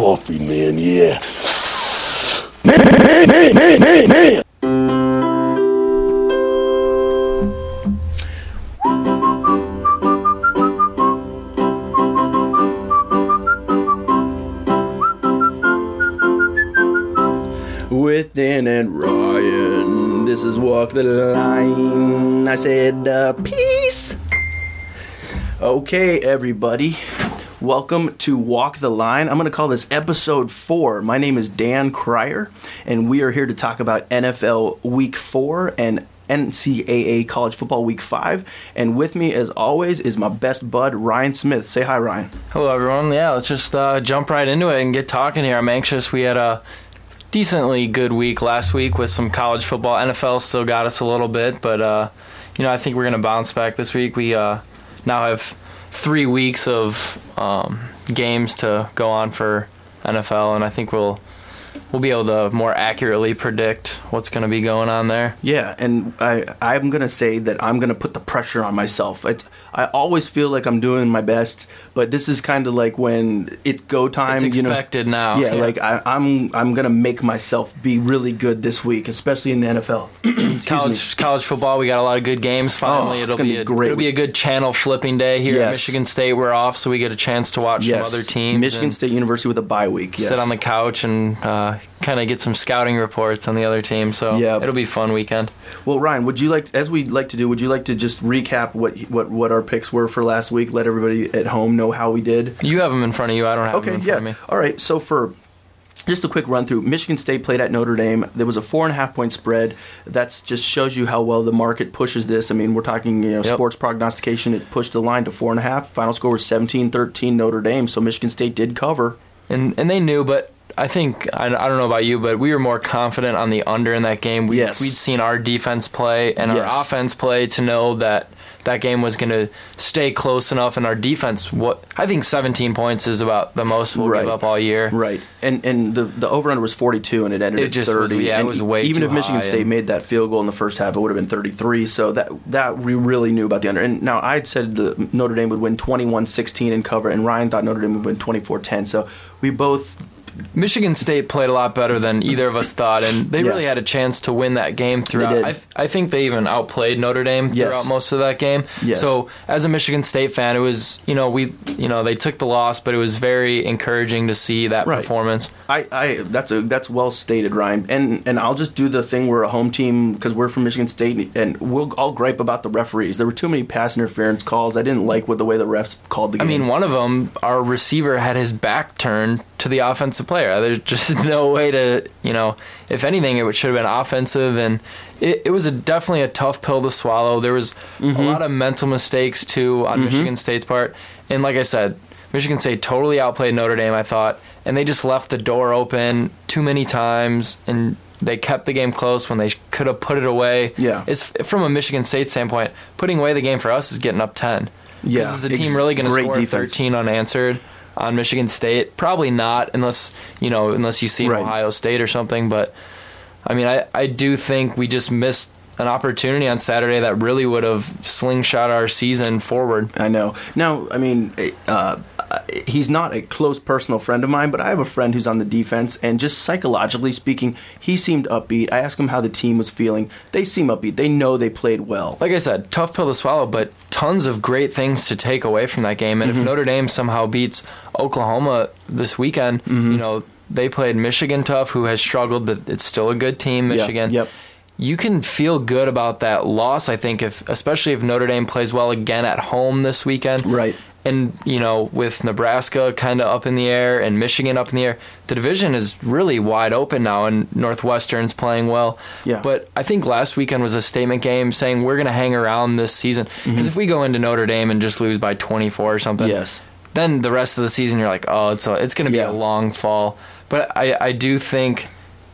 coffee, man, yeah. Man, man, man, man, man. With Dan and Ryan, this is Walk the Line. I said, uh, peace. Okay, everybody. Welcome to Walk the Line. I'm going to call this episode four. My name is Dan Krier, and we are here to talk about NFL Week Four and NCAA College Football Week Five. And with me, as always, is my best bud Ryan Smith. Say hi, Ryan. Hello, everyone. Yeah, let's just uh, jump right into it and get talking here. I'm anxious. We had a decently good week last week with some college football. NFL still got us a little bit, but uh, you know I think we're going to bounce back this week. We uh, now have three weeks of um, games to go on for NFL, and I think we'll we'll be able to more accurately predict what's going to be going on there. Yeah, and I I'm gonna say that I'm gonna put the pressure on myself. It's, I always feel like I'm doing my best, but this is kind of like when it's go time. It's you know? expected now. Yeah, Yeah. like I, I'm I'm gonna make myself be really good this week, especially in the NFL. College me. college football. We got a lot of good games. Finally, Oh, it'll be, be a great. It'll be a good channel flipping day here at Michigan State. We're off, so we get a chance to watch Yes, some other teams. Michigan State University with a bye week. Yes. Sit on the couch and uh, kind of get some scouting reports on the other team. So Yeah. it'll be fun weekend. Well, Ryan, would you like, as we like to do, would you like to just recap what what what our picks were for last week? Let everybody at home know how we did. You have them in front of you. I don't have them in yeah. front of me. All right. So for just a quick run through, Michigan State played at Notre Dame. There was a four and a half point spread. That's just shows you how well the market pushes this. I mean, we're talking you know Yep. sports prognostication. It pushed the line to four and a half. Final score was 17-13 Notre Dame. So Michigan State did cover. And and they knew, but I think I, I don't know about you, but we were more confident on the under in that game. We, Yes. We'd seen our defense play and Yes. our offense play to know that that game was going to stay close enough, and our defense. What I think 17 points is about the most we'll Right. give up all year. Right, and and the the over under was forty two, and it ended It at just thirty. was- yeah, it was way even if Michigan State made that field goal in the first half, it would have been thirty three. So that that we really knew about the under. And now I'd said the Notre Dame would win 21-16 and cover, and Ryan thought Notre Dame would win 24-10. So we both Michigan State played a lot better than either of us thought, and they Yeah. really had a chance to win that game throughout. did. I, I think they even outplayed Notre Dame Yes. throughout most of that game. Yes. So, as a Michigan State fan, it was you know we you know they took the loss, but it was very encouraging to see that Right. performance. I, I that's a that's well stated, Ryan. And and I'll just do the thing we're a home team because we're from Michigan State, and we'll I'll gripe about the referees. There were too many pass interference calls. I didn't like what the way the refs called the game. I mean, one of them, our receiver had his back turned to the offensive player. There's just no way to, you know, if anything, it should have been offensive. And it, it was a, definitely a tough pill to swallow. There was Mm-hmm. a lot of mental mistakes, too, on Michigan State's part. And like I said, Michigan State totally outplayed Notre Dame, I thought. And they just left the door open too many times. And they kept the game close when they could have put it away. Yeah. It's from a Michigan State standpoint, putting away the game for us is getting up 10. Yeah, Is the team really going to score defense. 13 unanswered on Michigan State? Probably not, unless you know, unless you see Right. Ohio State or something. But I mean, I, I do think we just missed an opportunity on Saturday that really would have slingshot our season forward. I know. Now, I mean, uh, he's not a close personal friend of mine, but I have a friend who's on the defense, and just psychologically speaking, he seemed upbeat. I asked him how the team was feeling. They seem upbeat. They know they played well. Like I said, tough pill to swallow, but tons of great things to take away from that game. Mm-hmm. And if Notre Dame somehow beats Oklahoma this weekend, Mm-hmm. you know, they played Michigan tough, who has struggled, but it's still a good team, Michigan. yep. you can feel good about that loss. I think if, especially if Notre Dame plays well again at home this weekend, Right. And you know, with Nebraska kind of up in the air and Michigan up in the air, the division is really wide open now, and Northwestern's playing well. Yeah. But I think last weekend was a statement game, saying we're going to hang around this season. Because Mm-hmm. if we go into Notre Dame and just lose by 24 or something, Yes. then the rest of the season you're like, oh, it's a, it's going to be Yeah. a long fall. But I I do think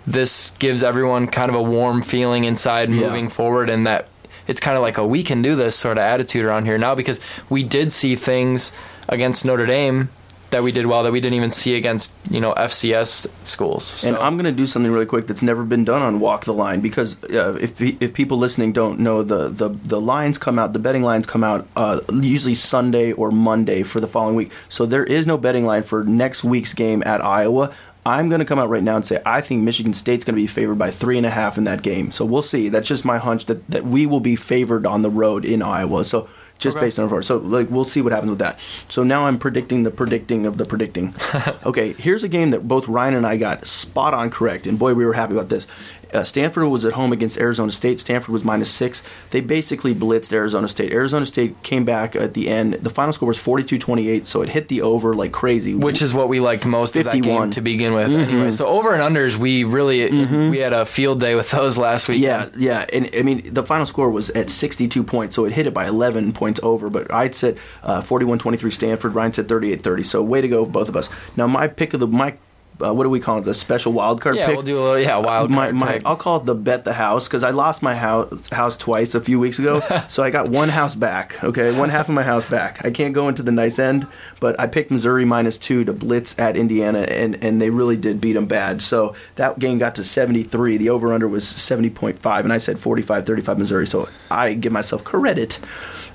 this gives everyone kind of a warm feeling inside Yeah. moving forward, and that it's kind of like a we can do this sort of attitude around here now because we did see things against Notre Dame that we did well that we didn't even see against you know FCS schools. So. And I'm going to do something really quick that's never been done on Walk the Line because uh, if if people listening don't know the, the the lines come out, the betting lines come out uh, usually Sunday or Monday for the following week. So there is no betting line for next week's game at Iowa. I'm going to come out right now and say I think Michigan State's going to be favored by three and a half in that game. So we'll see. That's just my hunch that, that we will be favored on the road in Iowa. So just Okay. based on our So like we'll see what happens with that. So now I'm predicting the predicting of the predicting. okay, here's a game that both Ryan and I got spot on correct, and boy, we were happy about this. Uh, Stanford was at home against Arizona State. Stanford was minus six. They basically blitzed Arizona State. Arizona State came back at the end. The final score was 42-28, so it hit the over like crazy. which is what we liked most of that game to begin with. Mm-hmm. Anyway, so over and unders, we really we had a field day with those last week. Yeah, yeah, and I mean the final score was at 62 points, so it hit it by 11 points over. But I'd said uh, 41-23 Stanford. Ryan said 38-30. So way to go, both of us. Now my pick of the my uh, what do we call it? The special wild card yeah, pick. we'll do a little yeah wild my, card my, pick. I'll call it the bet the house because I lost my house house twice a few weeks ago, so I got one house back. Okay, one half of my house back. I can't go into the nice end, but I picked Missouri minus two to blitz at Indiana, and and they really did beat them bad. So that game got to seventy three. The over under was seventy point five, and I said 45-35 Missouri. So I give myself credit.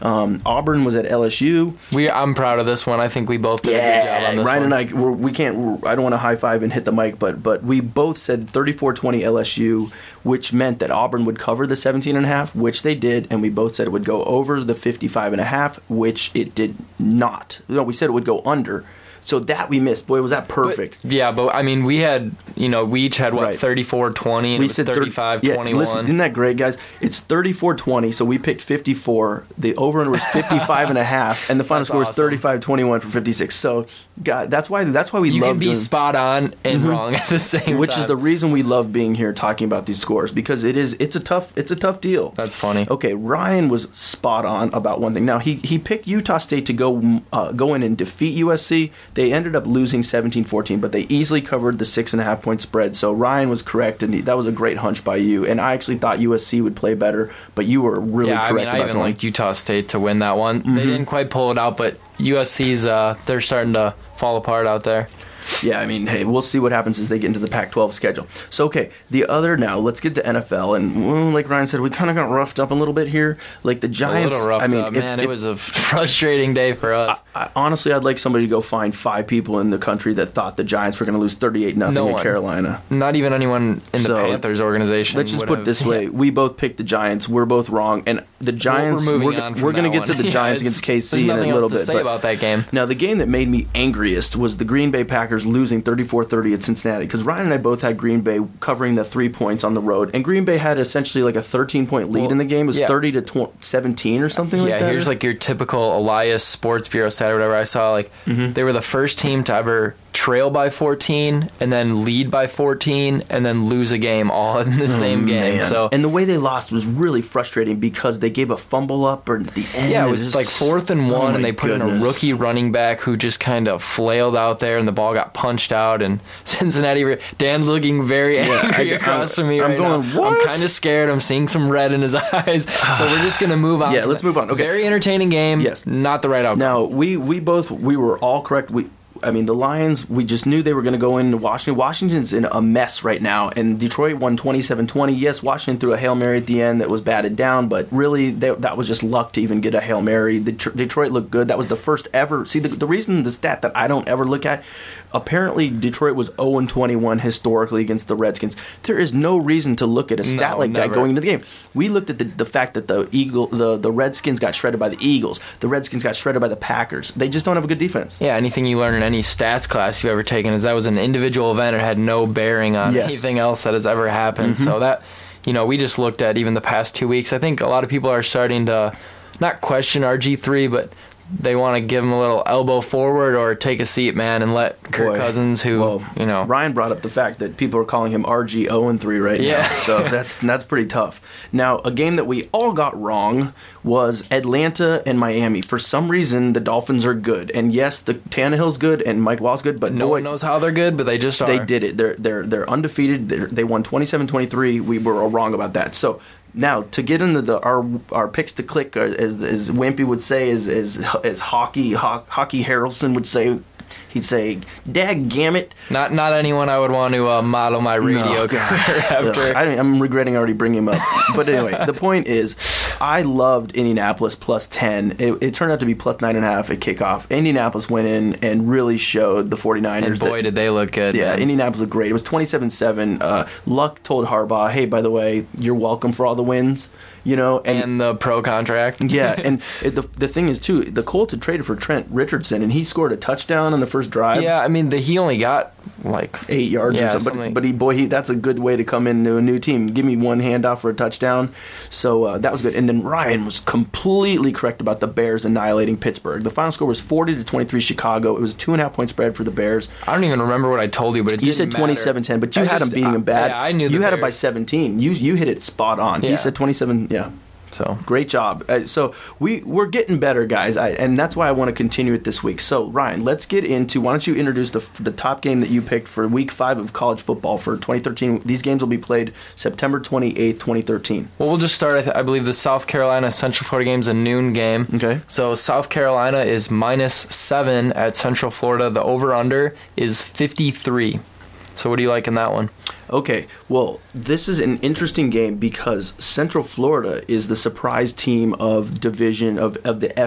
Um, Auburn was at LSU. we I'm proud of this one. I think we both did a good job on this one. Ryan one. and I, we're, we can't. we're- I don't want to high five and hit the mic, but but we both said 34-20 LSU, which meant that Auburn would cover the 17 and a half, which they did, and we both said it would go over the 55 and a half, which it did not. No, we said it would go under. So that we missed. Boy, was that But- perfect. yeah, but I mean, we had you know we each had what Right. 34 20 and we said 35 yeah, 21. Listen, isn't that great, guys? It's 34-20, so we picked 54. The over under was 55 and a half, and the final That's score was awesome. 35-21 for 56. So, God, that's why that's why we you love can be doing- spot on and wrong at the same Mm-hmm. which time. is the reason we love being here talking about these scores because it is it's a tough it's a tough deal. That's funny. Okay, Ryan was spot on about one thing. Now he he picked Utah State to go uh, go in and defeat USC. They ended up losing 17-14, but they easily covered the six and a half point spread. So Ryan was correct, and that was a great hunch by you. And I actually thought USC would play better, but you were really yeah, I correct mean, I even one. liked Utah State to win that one. Mm-hmm. They didn't quite pull it out, but USC's uh, they're starting to fall apart out there. Yeah, I mean, hey, we'll see what happens as they get into the Pac-12 schedule. So, okay, the other now, let's get to NFL, and well, like Ryan said, we kind of got roughed up a little bit here. Like the A Giants, I mean, up. if- man. if- it was a frustrating day for us. I, honestly, I'd like somebody to go find five people in the country that thought the Giants were going to lose thirty-eight nothing No one. Carolina. Not even anyone in the So, Panthers organization. Let's just put it this way: we both picked the Giants. We're both wrong, and the Giants. we're moving we're, we're going to get to the Giants it's- against KC in a little to bit. say but- about that game. Now, the game that made me angriest was the Green Bay Packers losing 34-30 at Cincinnati because Ryan and I both had Green Bay covering the three points on the road, and Green Bay had essentially like a 13-point lead Well, in the game. It was yeah. 30 to 20, 17 or something yeah, like that. here's like your typical Elias Sports Bureau stat or whatever I saw. Like Mm-hmm. they were the first team to ever trail by 14 and then lead by 14 and then lose a game all in the oh, same game. Oh, Man. So and the way they lost was really frustrating because they gave a fumble up or at the end. yeah, it was just- like fourth and Oh one, my and they put in a rookie running back who just kind of flailed out there, and the ball got punched out. And Cincinnati, Dan's looking very angry I- across I'm- from me I'm right going, now. "What?" I'm kind of scared. I'm seeing some red in his eyes. So we're just gonna move on. Yeah, let's that. move on. Okay. Very entertaining game. Yes. not the right outcome. Now we we both we were all correct. We I mean the Lions. We just knew they were going to go into Washington. Washington's in a mess right now, and Detroit won 27-20. Yes, Washington threw a hail mary at the end that was batted down, but really they, that was just luck to even get a hail mary. The, Detroit looked good. That was the first ever. See the, the reason the stat that I don't ever look at. Apparently, Detroit was 0 21 historically against the Redskins. There is no reason to look at a stat No, like that going into the game. We looked at the, the fact that the Eagle, the, the Redskins got shredded by the Eagles. The Redskins got shredded by the Packers. They just don't have a good defense. Yeah, anything you learn in any stats class you've ever taken is that was an individual event. It had no bearing on Yes. Mm-hmm. anything else that has ever happened. So that, you know, we just looked at even the past two weeks. I think a lot of people are starting to not question RG3, but they want to give him a little elbow forward or take a seat, man, and let Kirk Boy. Cousins, who, Well, you know, Ryan brought up the fact that people are calling him RG 0 and 3 right now. Yeah. So that's that's pretty tough. Now, a game that we all got wrong was Atlanta and Miami. For some reason, the Dolphins are good, and yes, the Tannehill's good and Mike Wallace good, but no boy, one knows how they're good, but they just are. They did it. They're they're they're undefeated. They're, they won 27-23. We were all wrong about that. So Now to get into the our our picks to click, uh, as as Wimpy would say, as as as hockey ho- hockey Harrelson would say, he'd say, "Dag gammit." Not not anyone I would want to uh, model my radio No, career after. Ugh, I, am regretting already bringing him up. But anyway, the point is, I loved Indianapolis plus 10. It, it turned out to be plus 9.5 at kickoff. Indianapolis went in and really showed the 49ers and boy, that. did they look good. Yeah, man. Indianapolis looked great. It was 27 7. Uh, Luck told Harbaugh, hey, by the way, you're welcome for all the wins. You know, and and the pro contract. yeah, and it, the the thing is too, the Colts had traded for Trent Richardson, and he scored a touchdown on the first drive. Yeah, I mean, the, he only got like eight yards Yeah, or something. something. But, but he, boy, he that's a good way to come into a new team. Give me one handoff for a touchdown. So uh, that was good. And then Ryan was completely correct about the Bears annihilating Pittsburgh. The final score was forty to twenty three Chicago. It was a two and a half point spread for the Bears. I don't even remember what I told you, but it You said 27-10, but you I had just- them beating them bad. Yeah, I knew you had it by seventeen. You you hit it spot on. He said twenty seven. Yeah. So Great job. Uh, so we we're getting better, guys, I, and that's why I want to continue it this week. So Ryan, let's get into. Why don't you introduce the the top game that you picked for Week Five of college football for 2013? These games will be played September 28th, 2013. Well, we'll just start. I, th- I believe the South Carolina Central Florida game is a noon game. Okay. So South Carolina is minus seven at Central Florida. The over under is 53. So what do you like in that one? Okay, well, this is an interesting game because Central Florida is the surprise team of division of, of the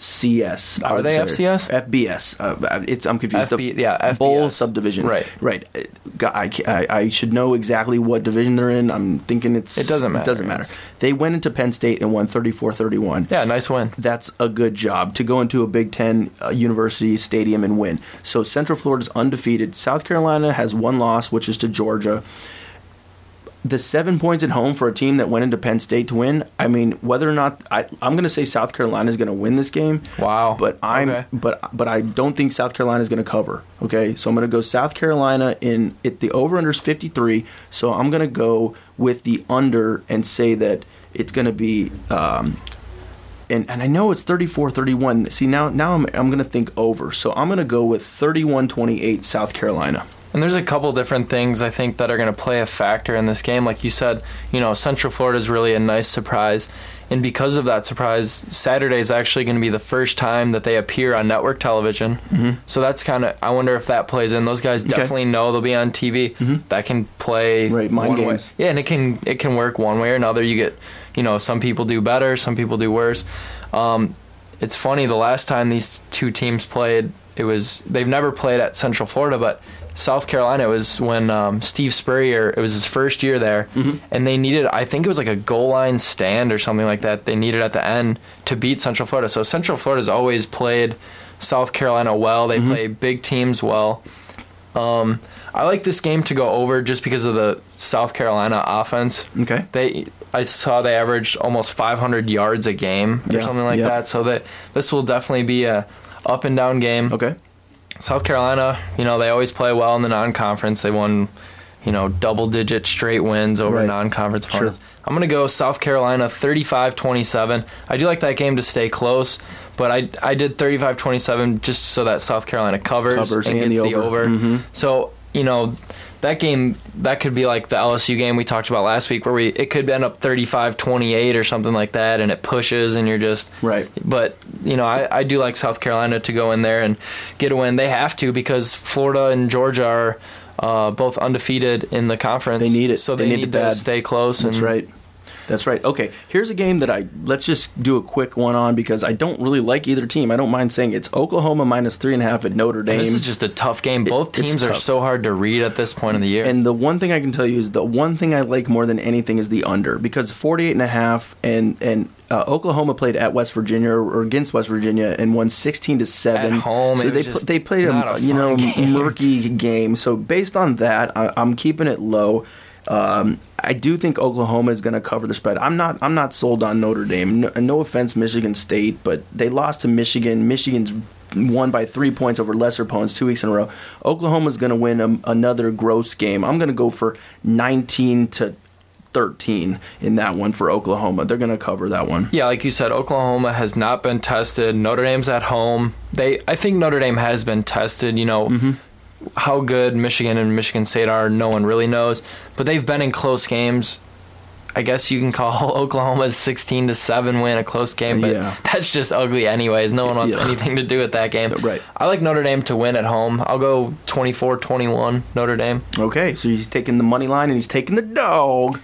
FCS. Are they. FCS? FBS. Uh, it's I'm confused. FB yeah, bowl FBS. subdivision. Right. Right. Uh, I, I, I should know exactly what division they're in. I'm thinking it's. It doesn't matter. It doesn't matter. It's- They went into Penn State and won 34-31 Yeah, nice win. that's a good job to go into a Big Ten uh, university stadium and win. So Central Florida's undefeated. South Carolina has one loss, which is to Georgia. The seven points at home for a team that went into Penn State to win. I mean, whether or not I, I'm going to say South Carolina is going to win this game. Wow. But I'm Okay. but but I don't think South Carolina is going to cover. Okay, so I'm going to go South Carolina in it. The over under is 53. So I'm going to go with the under and say that it's going to be. Um, and, and I know it's 34-31. See now now I'm I'm going to think over. So I'm going to go with 31-28 South Carolina. And there's a couple different things I think that are going to play a factor in this game. Like you said, you know, Central Florida is really a nice surprise. And because of that surprise, Saturday is actually going to be the first time that they appear on network television. Mm-hmm. So that's kind of, I wonder if that plays in. Those guys Okay. definitely know they'll be on TV. That can play Right, mind one way. games. Yeah, and it can it can work one way or another. You get, you know, some people do better, some people do worse. Um, it's funny. The last time these two teams played, it was they've never played at Central Florida, but South Carolina it was when um, Steve Spurrier. It was his first year there, and they needed. I think it was like a goal line stand or something like that. They needed at the end to beat Central Florida. So Central Florida's always played South Carolina well. They play big teams well. Um, I like this game to go over just because of the South Carolina offense. Okay. They, I saw they averaged almost 500 yards a game or Yeah, something like yeah. that. So that this will definitely be a up and down game. Okay. South Carolina, you know, they always play well in the non-conference. They won, you know, double-digit straight wins over Right. non-conference Sure. opponents. I'm going to go South Carolina 35-27. I do like that game to stay close, but I I did 35-27 just so that South Carolina covers, Covers and, and gets the the over. over. Mhm. So, you know, that game that could be like the LSU game we talked about last week where we it could end up 35-28 or something like that and it pushes and you're just Right. but you know, I, I do like South Carolina to go in there and get a win. They have to because Florida and Georgia are uh, both undefeated in the conference. They need it. so They they, need need, to bad. stay close. That's and, right. That's right. Okay, here's a game that I let's just do a quick one on because I don't really like either team. I don't mind saying it's Oklahoma minus three and a half at Notre Dame. And this is just a tough game. Both it's teams are so hard to read at this point in the year. And the one thing I can tell you is the one thing I like more than anything is the under because 48 and a half and and uh, Oklahoma played at West Virginia or against West Virginia and won 16 to 7 At home, So it they pl- they played a, a you know game. murky game. So based on that, I, I'm keeping it low. Um, I do think Oklahoma is going to cover the spread. I'm not. I'm not sold on Notre Dame. No, no offense, Michigan State, but they lost to Michigan. Michigan's won by three points over lesser opponents two weeks in a row. Oklahoma's going to win a, another gross game. I'm going to go for 19 to 13 in that one for Oklahoma. They're going to cover that one. yeah, like you said, Oklahoma has not been tested. Notre Dame's at home. They, I think Notre Dame has been tested. You know, Mm-hmm. How good Michigan and Michigan State are, no one really knows. But they've been in close games I guess you can call Oklahoma's 16 to 7 win a close game, but Yeah. that's just ugly anyways. No one wants Yeah. anything to do with that game. Right. I like Notre Dame to win at home. I'll go 24-21 Notre Dame. Okay, so he's taking the money line and he's taking the dog.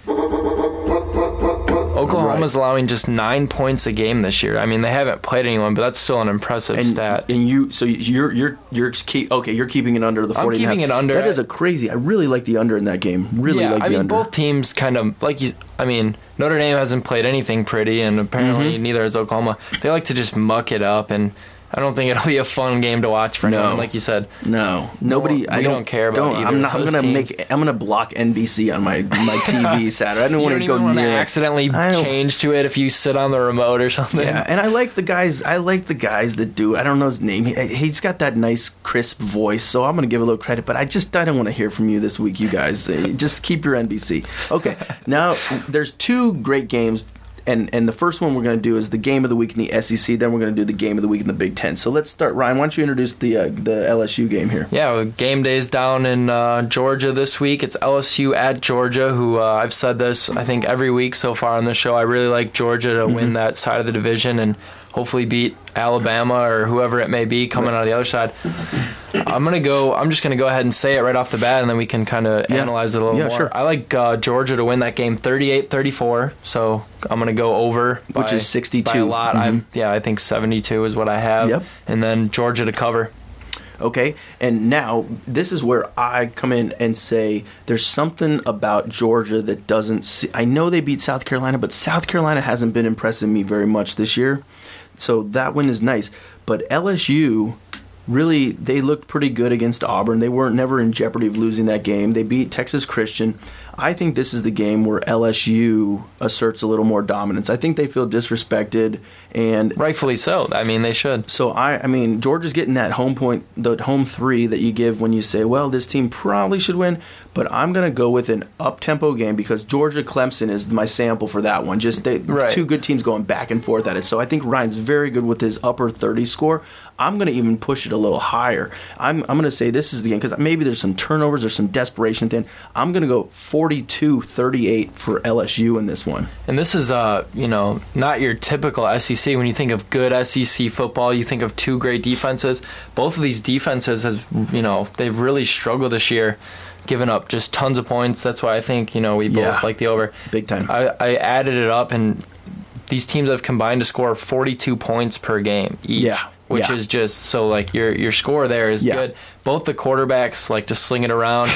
Oklahoma's allowing just 9 points a game this year. I mean, they haven't played anyone, but that's still an impressive And, stat. and you, so you're you're you're keep okay. You're keeping it under the forty. I'm 40 keeping it under. That is a crazy. I really like the under in that game. Really yeah, like I the mean, under. both teams kind of like you. I mean, Notre Dame hasn't played anything pretty, and apparently Mm-hmm. neither has Oklahoma. They like to just muck it up, and I don't think it'll be a fun game to watch for No. anyone. Like you said, No, nobody. we I don't don't, care about don't- I'm not. I'm gonna teams. make. I'm gonna block NBC on my my TV Saturday. I don't want to go even want to near. accidentally change to it if you sit on the remote or something. Yeah, and I like the guys. I like the guys that do. I don't know his name. He, he's got that nice crisp voice, so I'm gonna give a little credit. But I just I don't want to hear from you this week, you guys. Uh, Just keep your NBC. Okay, now there's two great games. And, and the first one we're going to do is the game of the week in the SEC. Then we're going to do the game of the week in the Big Ten. So let's start. Ryan, why don't you introduce the uh, the LSU game here? Yeah, well, game days down in uh, Georgia this week. It's LSU at Georgia, who uh, I've said this I think every week so far on the show. I really like Georgia to win that side of the division and hopefully beat Alabama or whoever it may be coming out of the other side. I'm gonna go. I'm just gonna go ahead and say it right off the bat, and then we can kind of Yeah. analyze it a little Yeah, more. sure. I like uh, Georgia to win that game, 38-34. So I'm gonna go over, Which is 62. by a lot. Mhm. I'm yeah, I think 72 is what I have. Yep. And then Georgia to cover. Okay, and now this is where I come in and say there's something about Georgia that doesn't. See, I know they beat South Carolina, but South Carolina hasn't been impressing me very much this year. So that win is nice, but LSU really they looked pretty good against Auburn. They weren't never in jeopardy of losing that game. They beat Texas Christian. I think this is the game where LSU asserts a little more dominance. I think they feel disrespected and Rightfully so. I mean, they should. so I, I mean, Georgia's getting that home point, the home three that you give when you say, well, this team probably should win. But I'm gonna go with an up tempo game because Georgia Clemson is my sample for that one. Just they, Right. two good teams going back and forth at it. So I think Ryan's very good with his upper 30 score. I'm gonna even push it a little higher. I'm I'm gonna say this is the game because maybe there's some turnovers, there's some desperation end. I'm gonna go 42-38 for LSU in this one. And this is, uh, you know, not your typical SEC. When you think of good SEC football, you think of two great defenses. Both of these defenses have, you know, they've really struggled this year, giving up just tons of points. That's why I think, you know, we both Yeah. like the over. Big time. I, I added it up, and these teams have combined to score 42 points per game each. Yeah, Which yeah. is just so like your your score there is Yeah. good. Both the quarterbacks like to sling it around.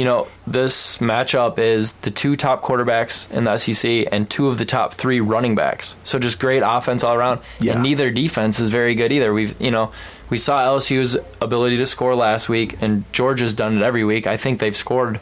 You know, this matchup is the two top quarterbacks in the SEC and two of the top three running backs. So just great offense all around. Yeah. And neither defense is very good either. We've you know, we saw LSU's ability to score last week and Georgia's done it every week. I think they've scored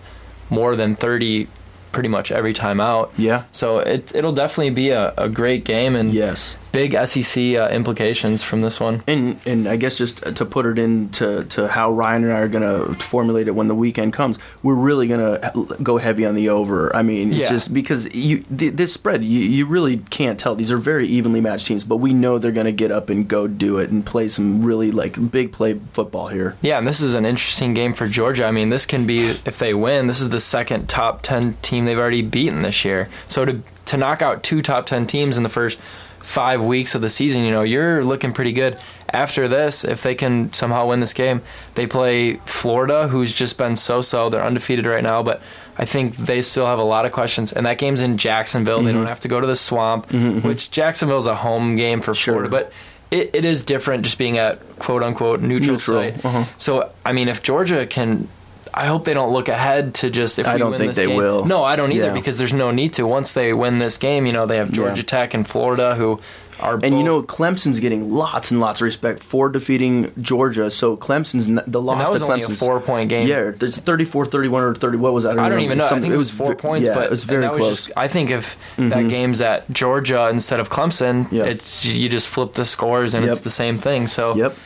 more than 30 pretty much every time out. Yeah. So it it'll definitely be a, a great game and Yes. Big SEC uh, implications from this one. And and I guess just to put it into to how Ryan and I are gonna formulate it when the weekend comes, we're really gonna go heavy on the over. I mean, it's Yeah. just because you th- this spread, you, you really can't tell. These are very evenly matched teams, but we know they're gonna get up and go do it and play some really like big play football here. Yeah, and this is an interesting game for Georgia. I mean, this can be if they win, this is the second top 10 team they've already beaten this year. So to to knock out two top 10 teams in the first 5 weeks of the season, you know, you're looking pretty good. After this, if they can somehow win this game, they play Florida, who's just been so-so. They're undefeated right now, but I think they still have a lot of questions. And that game's in Jacksonville. They mm-hmm. don't have to go to the swamp, mm-hmm, mm-hmm. which Jacksonville's a home game for Sure. Florida, but it, it is different just being at quote unquote neutral, Neutral, site. uh-huh. So I mean, if Georgia can, I hope they don't look ahead to just if I we don't win think this they game. will. No, I don't either Yeah. because there's no need to. Once they win this game, you know they have Georgia Yeah. Tech and Florida who are And you know, Clemson's getting lots and lots of respect for defeating Georgia. So Clemson's the loss and that was to only a four point game. Yeah, there's 34 31 or 30 what was that? I don't even know. I think it was four ve- points, yeah, but it was very that was close. Just, I think if that mm-hmm. game's at Georgia instead of Clemson, Yeah. it's you just flip the scores and Yep. it's the same thing. So Yep.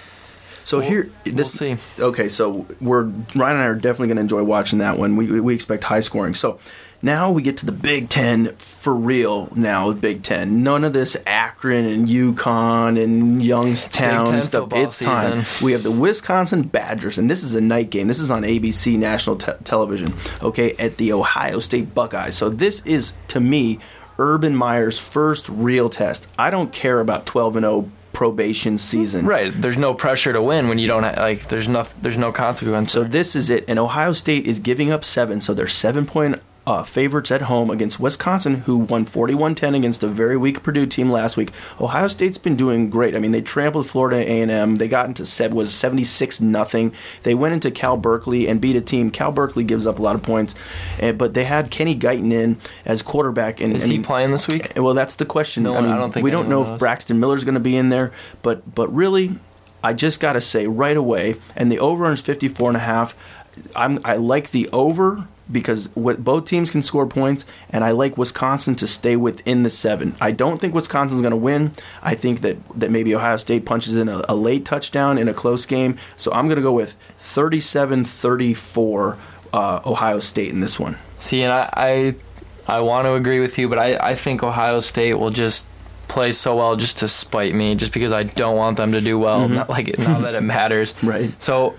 So here, this see. Okay, so we're Ryan and I are definitely going to enjoy watching that one. We we expect high scoring. So now we get to the Big Ten for real. Now with Big Ten, none of this Akron and UConn and Youngstown and stuff. It's time. season. We have the Wisconsin Badgers, and this is a night game. This is on ABC national te- television. Okay, at the Ohio State Buckeyes. So this is to me Urban Meyer's first real test. I don't care about twelve and zero probation season. Right. There's no pressure to win when you don't like. There's no. There's no consequence. So this is it, and Ohio State is giving up seven, so they're seven point uh, favorites at home against Wisconsin, who won 41-10 against a very weak Purdue team last week. Ohio State's been doing great. I mean, they trampled Florida A&M. They got into seven was 76 nothing. They went into Cal Berkeley and beat a team. Cal Berkeley gives up a lot of points, eh, but they had Kenny Guiton in as quarterback. And is and he playing this week? well, that's the question. No I mean, I don't think we don't know anyone if. Braxton Miller's going to be in there, but but really, I just got to say right away, and the over is 54 and a half. I'm I like the over because what both teams can score points, and I like Wisconsin to stay within the seven. I don't think Wisconsin's going to win. I think that that maybe Ohio State punches in a, a late touchdown in a close game. So I'm going to go with 37-34 uh, Ohio State in this one. See, and I, I, I want to agree with you, but I, I think Ohio State will just play so well just to spite me, just because I don't want them to do well. Not like it, not that it matters. Right. So,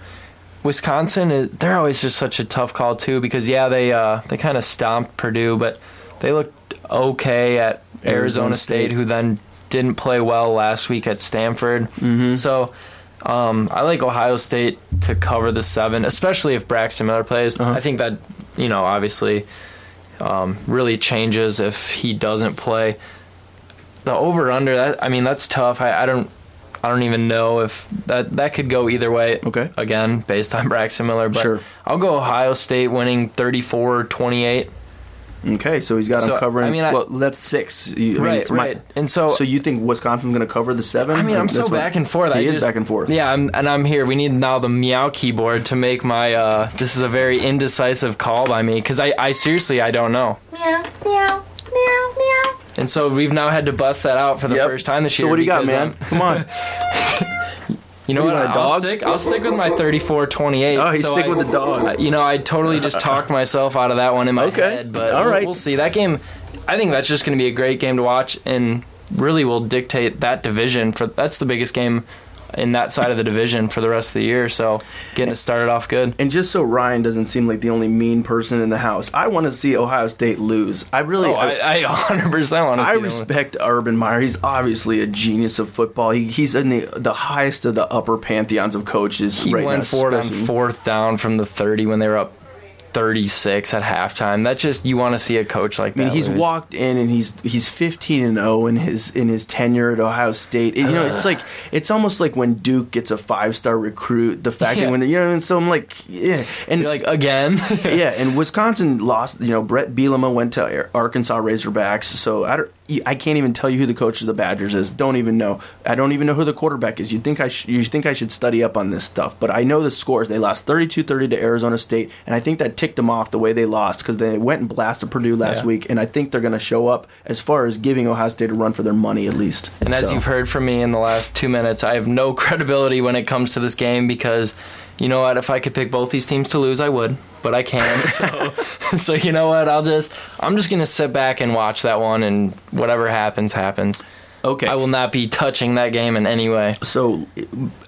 Wisconsin, they're always just such a tough call too, because yeah, they uh, they kind of stomped Purdue, but they looked okay at Arizona, Arizona State, State. who then didn't play well last week at Stanford. Mm-hmm. So. Um, I like Ohio State to cover the seven, especially if Braxton Miller plays. Uh-huh. I think that, you know, obviously um, really changes if he doesn't play. The over under I mean that's tough. I, I don't I don't even know if that that could go either way. Okay. Again, based on Braxton Miller, but Sure. I'll go Ohio State winning 34-28. Okay, so he's got So, him covering. I mean, I- well, that's six. You, I mean, right, my- right. and so, so you think Wisconsin's going to cover the seven? I mean, I'm That's so what- back and forth. He I is just, back and forth. Yeah, I'm, and I'm here. We need now the meow keyboard to make my. Uh, this is a very indecisive call by me because I, I seriously I don't know. meow, meow, meow, meow. And so we've now had to bust that out for the Yep. first time this year. So what do you got, man? um, Come on. You know What what? you a I'll stick. I'll stick with my 34-28. Oh, he's So sticking I- with the dog. You know, I totally just talked myself out of that one in my Okay. head. But all right, we'll- we'll see. That game, I think that's just going to be a great game to watch, and really will dictate that division. For that's the biggest game in that side of the division for the rest of the year. So getting it started off good. And just so Ryan doesn't seem like the only mean person in the house, I want to see Ohio State lose. I really, Oh, I, I 100% want to see. I respect Urban Meyer. He's obviously a genius of football. He, he's in the the highest of the upper pantheons of coaches He right went now. for it on fourth down from the 30 when they were up 36 at halftime. That's just you want to see a coach like I mean, that. he's lose. walked in and he's he's 15 and 0 in his in his tenure at Ohio State. And, you know, it's like it's almost like when Duke gets a five star recruit. The fact Yeah. that when you know, and so I'm like, yeah, and You're like again. yeah, and Wisconsin lost. You know, Bret Bielema went to Arkansas Razorbacks. So I don't. I can't even tell you who the coach of the Badgers is. Don't even know. I don't even know who the quarterback is. You think I sh- you think I should study up on this stuff? But I know the scores. They lost 32-30 to Arizona State, and I think that ticked them off the way they lost because they went and blasted Purdue last Yeah. week, and I think they're going to show up as far as giving Ohio State a run for their money at least. And as you've heard from me in the last two minutes, I have no credibility when it comes to this game because, you know what? If I could pick both these teams to lose, I would, but I can't. So, so you know what? I'll just, I'm just gonna sit back and watch that one, and whatever happens, happens. Okay, I will not be touching that game in any way. So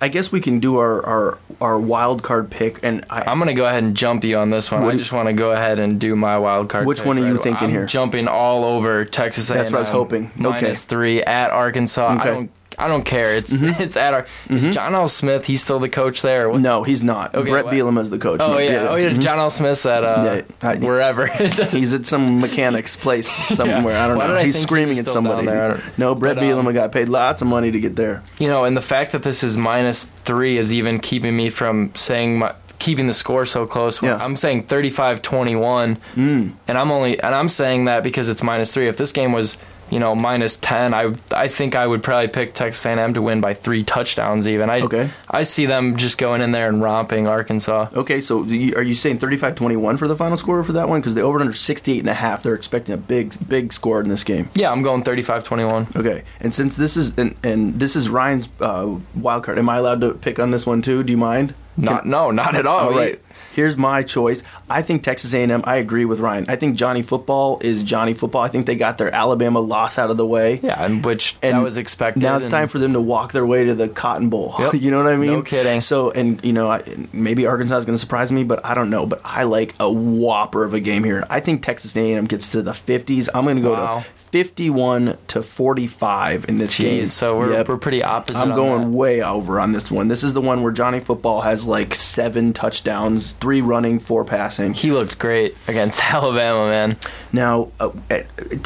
I guess we can do our our, our wild card pick, and I, I'm gonna go ahead and jump you on this one. I just want to go ahead and do my wild card. Which one are you right away. thinking I'm here? Jumping all over Texas. That's what I was A&M, hoping. Okay. Minus three at Arkansas. Okay. I don't. I don't care. It's it's at our. Is John L. Smith? He's still the coach there. What's- no, he's not. Okay, Bret what- Bielema is the coach. Oh No, yeah. Oh yeah. John L. Smith's at uh, Yeah, I- wherever. He's at some mechanic's place somewhere. I don't Why know. I He's think he screaming at somebody. there? No, Bret But, um, Bielema got paid lots of money to get there. you know, and the fact that this is minus three is even keeping me from saying my, keeping the score so close. Yeah. I'm saying 35-21, Mm. and I'm only and I'm saying that because it's minus three. If this game was you know, minus ten. I I think I would probably pick Texas A&M to win by three touchdowns. Even I Okay. I see them just going in there and romping Arkansas. Okay, so you, are you saying 35-21 for the final score for that one? Because the over under 68 and a half, they're expecting a big big score in this game. Yeah, I'm going 35-21. Okay, and since this is and, and this is Ryan's uh, wild card, am I allowed to pick on this one too? Do you mind? Not Can- no, not at all. All right. Here's my choice. I think Texas A&M. I agree with Ryan. I think Johnny Football is Johnny Football. I think they got their Alabama loss out of the way. Yeah, and which And that was expected. Now it's time for them to walk their way to the Cotton Bowl. Yep. you know what I mean? No kidding. So, and you know, I, maybe Arkansas is going to surprise me, but I don't know. But I like a whopper of a game here. I think Texas A&M gets to the 50s. I'm going to go Wow. to 51 to 45 in this game. So we're, Yep. we're pretty opposite. I'm going that. way over on this one. This is the one where Johnny Football has like seven touchdowns, three running, four passing. He looked great against Alabama, man. Now, uh,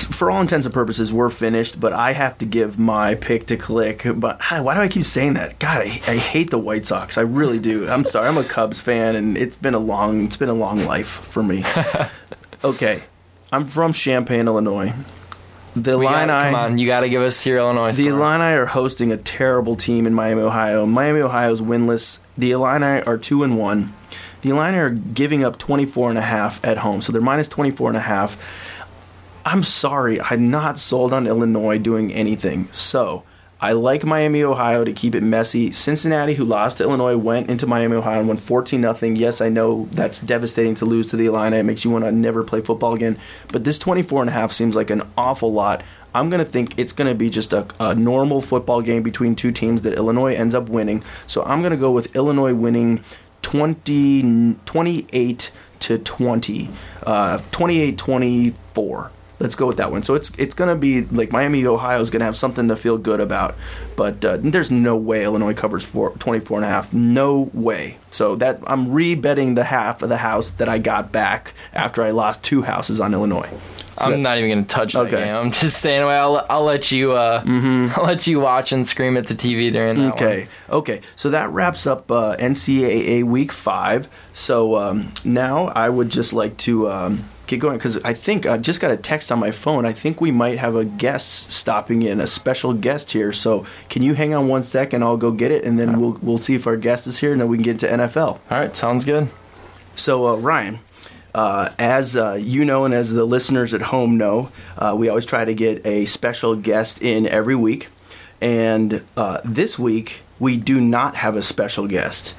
for all intents and purposes, we're finished, but I have to give my pick to click. But ah, why do I keep saying that? God, I, I hate the White Sox. I really do. I'm sorry. I'm a Cubs fan, and it's been a long it's been a long life for me. okay, I'm from Champaign, Illinois. The We line gotta, I come on, you got to give us your Illinois. the score. Illini are hosting a terrible team in Miami, Ohio. Miami, Ohio is winless. The Illini are 2 and 1. The Illini are giving up 24 and a half at home. So they're minus 24 and a half. I'm sorry, I'm not sold on Illinois doing anything. So, I like Miami, Ohio to keep it messy. Cincinnati, who lost to Illinois, went into Miami, Ohio and won 14 0. Yes, I know that's devastating to lose to the Illini. It makes you want to never play football again. But this 24 and a half seems like an awful lot. I'm going to think it's going to be just a, a normal football game between two teams that Illinois ends up winning. So I'm going to go with Illinois winning 20, 28 to 20, uh, 28 24. Let's go with that one. So it's it's to be like Miami, Ohio is to have something to feel good about. But uh, there's no way Illinois covers four, 24 and a half. No way. So that I'm re-betting the half of the house that I got back after I lost two houses on Illinois. I'm not even gonna touch that Okay. game. I'm just staying away. I'll, I'll let you. Uh, I'll let you watch and scream at the TV during that Mm-hmm. Okay, okay. So that wraps up uh, NCAA Week Five. So um, now I would just like to um, get going because I think I just got a text on my phone. I think we might have a guest stopping in, a special guest here. So can you hang on one sec and I'll go get it, and then we'll we'll see if our guest is here, and then we can get into NFL. All right, sounds good. So, uh, Ryan, uh, as uh, you know, and as the listeners at home know, uh, we always try to get a special guest in every week. And uh, this week, we do not have a special guest.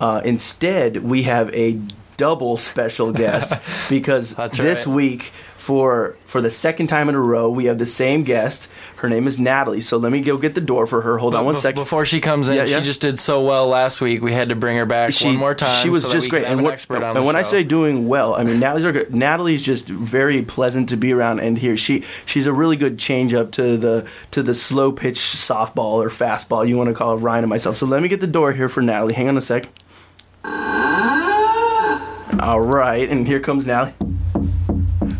Uh, instead, we have a double special guest because this right. week, for for the second time in a row, we have the same guest. Her name is Natalie. So let me go get the door for her. Hold on one Bef- second. Before she comes in, Yeah, yeah. she just did so well last week. We had to bring her back one more time. She was so just great. And, an what, expert on and when I say doing well, I mean Natalie's good. Natalie's just very pleasant to be around and here. She she's a really good change up to the to the slow pitch softball or fastball you want to call it Ryan and myself. So let me get the door here for Natalie. Hang on a sec. All right, and here comes Natalie.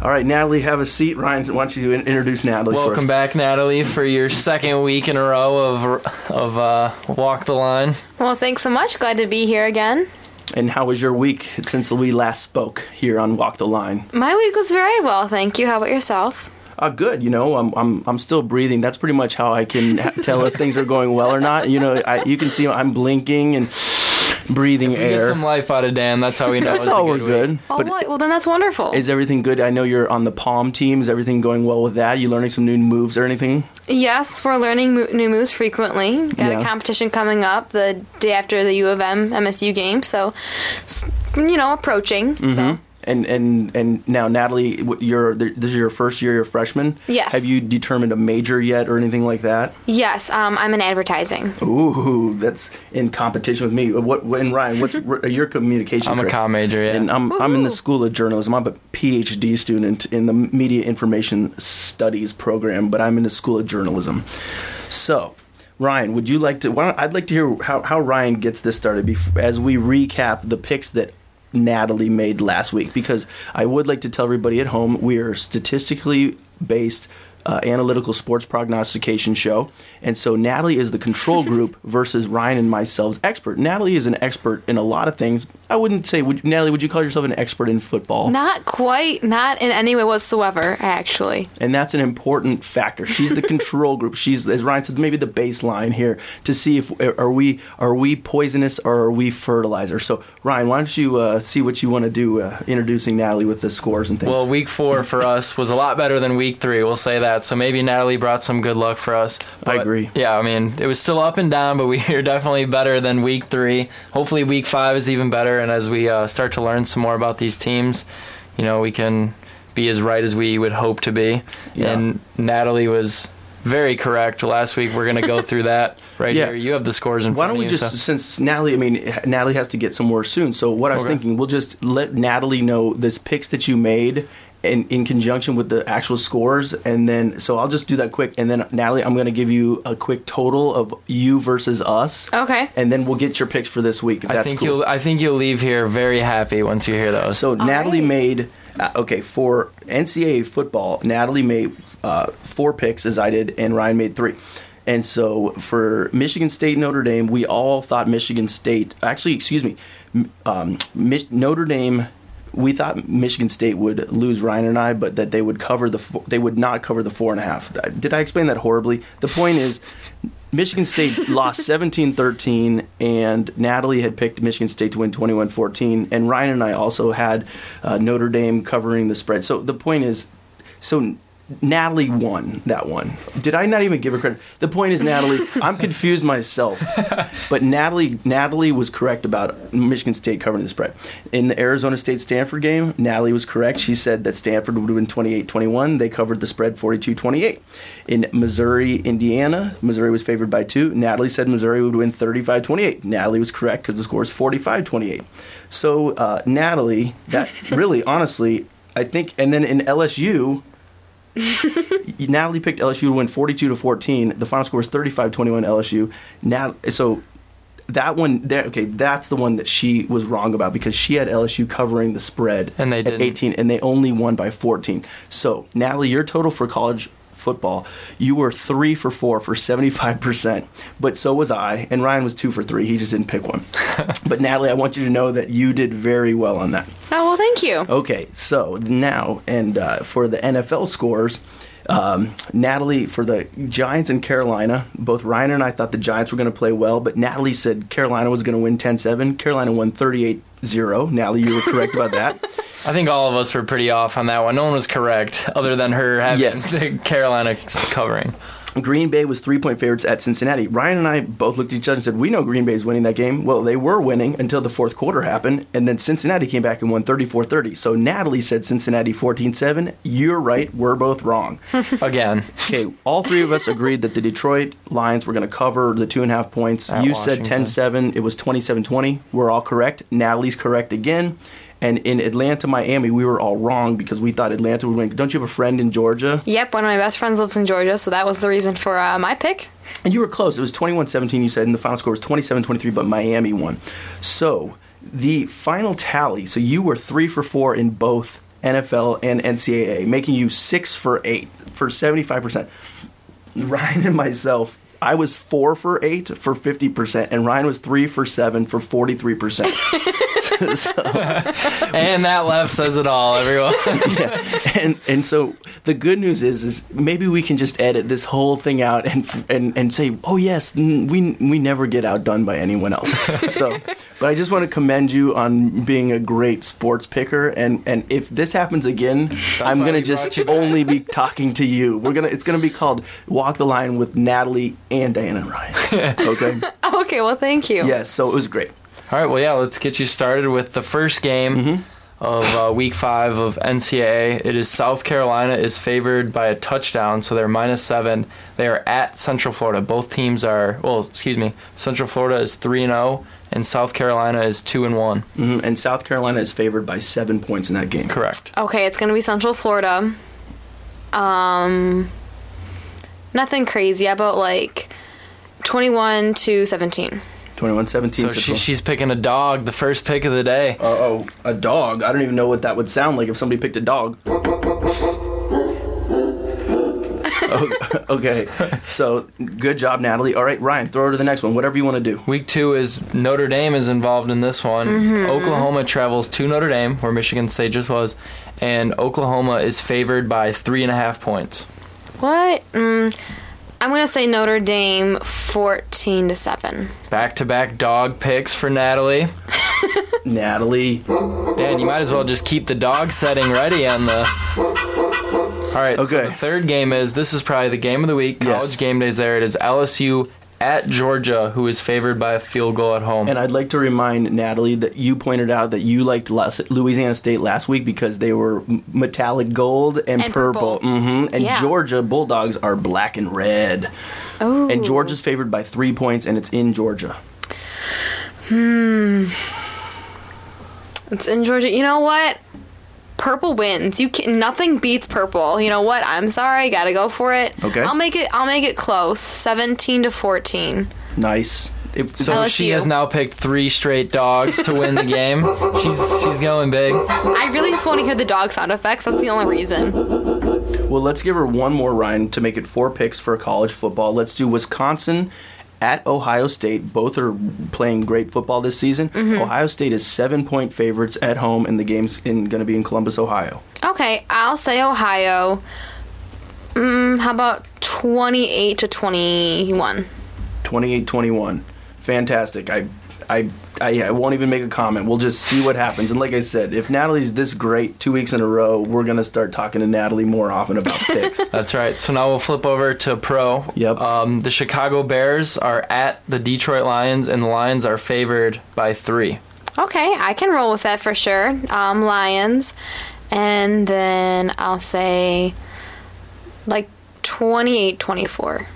All right, Natalie, have a seat. Ryan, why don't you in- introduce Natalie Welcome first? back, Natalie, for your second week in a row of of uh, walk the line. Well, thanks so much. Glad to be here again. And how was your week since we last spoke here on Walk the Line? My week was very well, thank you. How about yourself? Uh, good. You know, I'm I'm I'm still breathing. That's pretty much how I can tell if things are going well or not. You know, I, you can see I'm blinking and breathing If we air. get some life out of Dan, that's how we know That's it's a how we're good week. good. Oh, But well, well, then that's wonderful. is everything good? I know you're on the Pom team. Is everything going well with that? You learning some new moves or anything? yes, we're learning mo- new moves frequently. Got Yeah. a competition coming up the day after the U of M MSU game, so you know, approaching. So mm-hmm. And and and now Natalie, what- you're this is your first year. You're a freshman. Yes. Have you determined a major yet or anything like that? yes, um, I'm in advertising. Ooh, that's in competition with me. What? And Ryan, what's your communication? I'm a crit- com major, yeah. And I'm I'm in the School of Journalism. I'm a PhD student in the Media Information Studies program, but I'm in the School of Journalism. So, Ryan, would you like to? Why don't, I'd like to hear how, how Ryan gets this started bef- as we recap the picks that Natalie made last week. Because I would like to tell everybody at home we are statistically based. Uh, analytical sports prognostication show, and so Natalie is the control group versus Ryan and myself's expert. Natalie is an expert in a lot of things, I wouldn't say, would, Natalie, would you call yourself an expert in football? Not quite, not in any way whatsoever, actually. And that's an important factor. She's the control group. She's, as Ryan said, maybe the baseline here to see if are we are we poisonous or are we fertilizer. So Ryan, why don't you uh, see what you want to do, uh, introducing Natalie with the scores and things. Well, week four for us was a lot better than week three. We'll say that. So maybe Natalie brought some good luck for us. I agree. Yeah, I mean it was still up and down, but we are definitely better than week three. Hopefully, week five is even better. And as we uh, start to learn some more about these teams, you know, we can be as right as we would hope to be. Yeah. And Natalie was very correct last week. We're going to go through that right Yeah. here. You have the scores in Why front don't we just, so- since Natalie, I mean, Natalie has to get some more soon. So what I was Okay. thinking, we'll just let Natalie know this picks that you made. In, in conjunction with the actual scores, and then so I'll just do that quick, and then Natalie, I'm going to give you a quick total of you versus us, Okay. and then we'll get your picks for this week. If I think cool. you'll I think you'll leave here very happy once you hear those. So Natalie right. made uh, okay for NCAA football. Natalie made uh, four picks as I did, and Ryan made three. And so for Michigan State Notre Dame, we all thought Michigan State. Actually, excuse me, um, Mich- Notre Dame. We thought Michigan State would lose Ryan and I, but that they would cover the they would not cover the four and a half. Did I explain that horribly? The point is, Michigan State lost 17-13 and Natalie had picked Michigan State to win 21-14 and Ryan and I also had uh, Notre Dame covering the spread. So the point is so Natalie won that one. Did I not even give her credit? The point is Natalie, I'm confused myself. But Natalie Natalie was correct about Michigan State covering the spread. In the Arizona State Stanford game, Natalie was correct. She said that Stanford would win 28-21. They covered the spread 42-28. In Missouri, Indiana, Missouri was favored by 2. Natalie said Missouri would win 35-28. Natalie was correct because the score is 45-28. So, uh, Natalie, that really honestly, I think and then in LSU Natalie picked LSU to win 42 to 14. The final score was 35 21 LSU. Now, so that one there, okay, that's the one that she was wrong about because she had LSU covering the spread And they at didn't. 18, and they only won by 14. So, Natalie, your total for college football, you were three for four for 75%, but so was I, and Ryan was two for three. He just didn't pick one. but, Natalie, I want you to know that you did very well on that. Oh, well, thank you. Okay, so now and uh, for the NFL scores, um, Natalie for the Giants and Carolina. Both Ryan and I thought the Giants were going to play well, but Natalie said Carolina was going to win 10-7. Carolina won 38-0. Natalie, you were correct about that. I think all of us were pretty off on that one. No one was correct, other than her having Yes. Carolina covering. Green Bay was three point favorites at Cincinnati. Ryan and I both looked at each other and said, We know Green Bay is winning that game. Well, they were winning until the fourth quarter happened, and then Cincinnati came back and won 34 30. So Natalie said Cincinnati 14 7. You're right. We're both wrong. Again, Okay, all three of us agreed that the Detroit Lions were going to cover the two and a half points. At you said Washington. 10 7. It was 27 20. We're all correct. Natalie's correct again. And in Atlanta, Miami, we were all wrong because we thought Atlanta would win. Don't you have a friend in Georgia? Yep, one of my best friends lives in Georgia, so that was the reason for uh, my pick. And you were close. It was 21 17, you said, and the final score was 27 23, but Miami won. So the final tally, so you were three for four in both NFL and NCAA, making you six for eight for 75%. Ryan and myself, I was four for eight for 50%, and Ryan was three for seven for 43%. so, and that left says it all, everyone. and and so the good news is is maybe we can just edit this whole thing out and and and say oh yes we we never get outdone by anyone else so but I just want to commend you on being a great sports picker and and if this happens again I'm gonna just brought you back. only be talking to you we're gonna it's gonna be called walk the line with Natalie and Diana and Ryan okay Okay, well, thank you. yes so it was great All right, well, yeah, let's get you started with the first game Mm-hmm. of uh, Week Five of NCAA. It is South Carolina is favored by a touchdown, so they're minus seven. They are at Central Florida. Both teams are well, excuse me. Central Florida is three and zero, and South Carolina is two and one. Mhm. and South Carolina is favored by seven points in that game Correct. Okay, it's gonna be Central Florida. Um, nothing crazy. How about like twenty-one to seventeen? 21 17 So she, she's picking a dog, the first pick of the day. Uh oh, a dog. I don't even know what that would sound like if somebody picked a dog. okay, so good job, Natalie. All right, Ryan, throw her to the next one. Whatever you want to do. Week two is Notre Dame is involved in this one. Oklahoma travels to Notre Dame, where Michigan State just was, and Oklahoma is favored by three and a half points. What? Mm, I'm gonna say Notre Dame 14 to seven. Back to back dog picks for Natalie. Natalie. Dan, you might as well just keep the dog setting ready on the. All right. So Okay. the third game is this is probably the game of the week. College Yes. game days there. It is LSU at Georgia, who is favored by a field goal at home. And I'd like to remind Natalie that you pointed out that you liked Louisiana State last week because they were metallic gold and, And purple. purple. hmm And Yeah. Georgia Bulldogs are black and red. Oh. And Georgia's favored by three points, and it's in Georgia. Hmm. It's in Georgia. You know what? Purple wins. You can nothing beats purple. You know what? I'm sorry. Got to go for it. Okay. I'll make it. I'll make it close. 17 to 14. Nice. If, so LSU. she has now picked three straight dogs to win the game. She's she's going big. I really just want to hear the dog sound effects. That's the only reason. well, let's give her one more, Ryan, to make it four picks for college football. Let's do Wisconsin at Ohio State. Both are playing great football this season. Ohio State is seven point favorites at home, and the game's going to be in Columbus, Ohio. Okay, I'll say Ohio. Mm, how about 28 to 21? 28-21. Fantastic. I, I, I, I won't even make a comment. We'll just see what happens. And like I said, if Natalie's this great two weeks in a row, we're gonna start talking to Natalie more often about picks. That's right. So now we'll flip over to pro. Yep. Um, the Chicago Bears are at the Detroit Lions, and the Lions are favored by three. Okay, I can roll with that for sure. Um, Lions. And then I'll say like 28 24.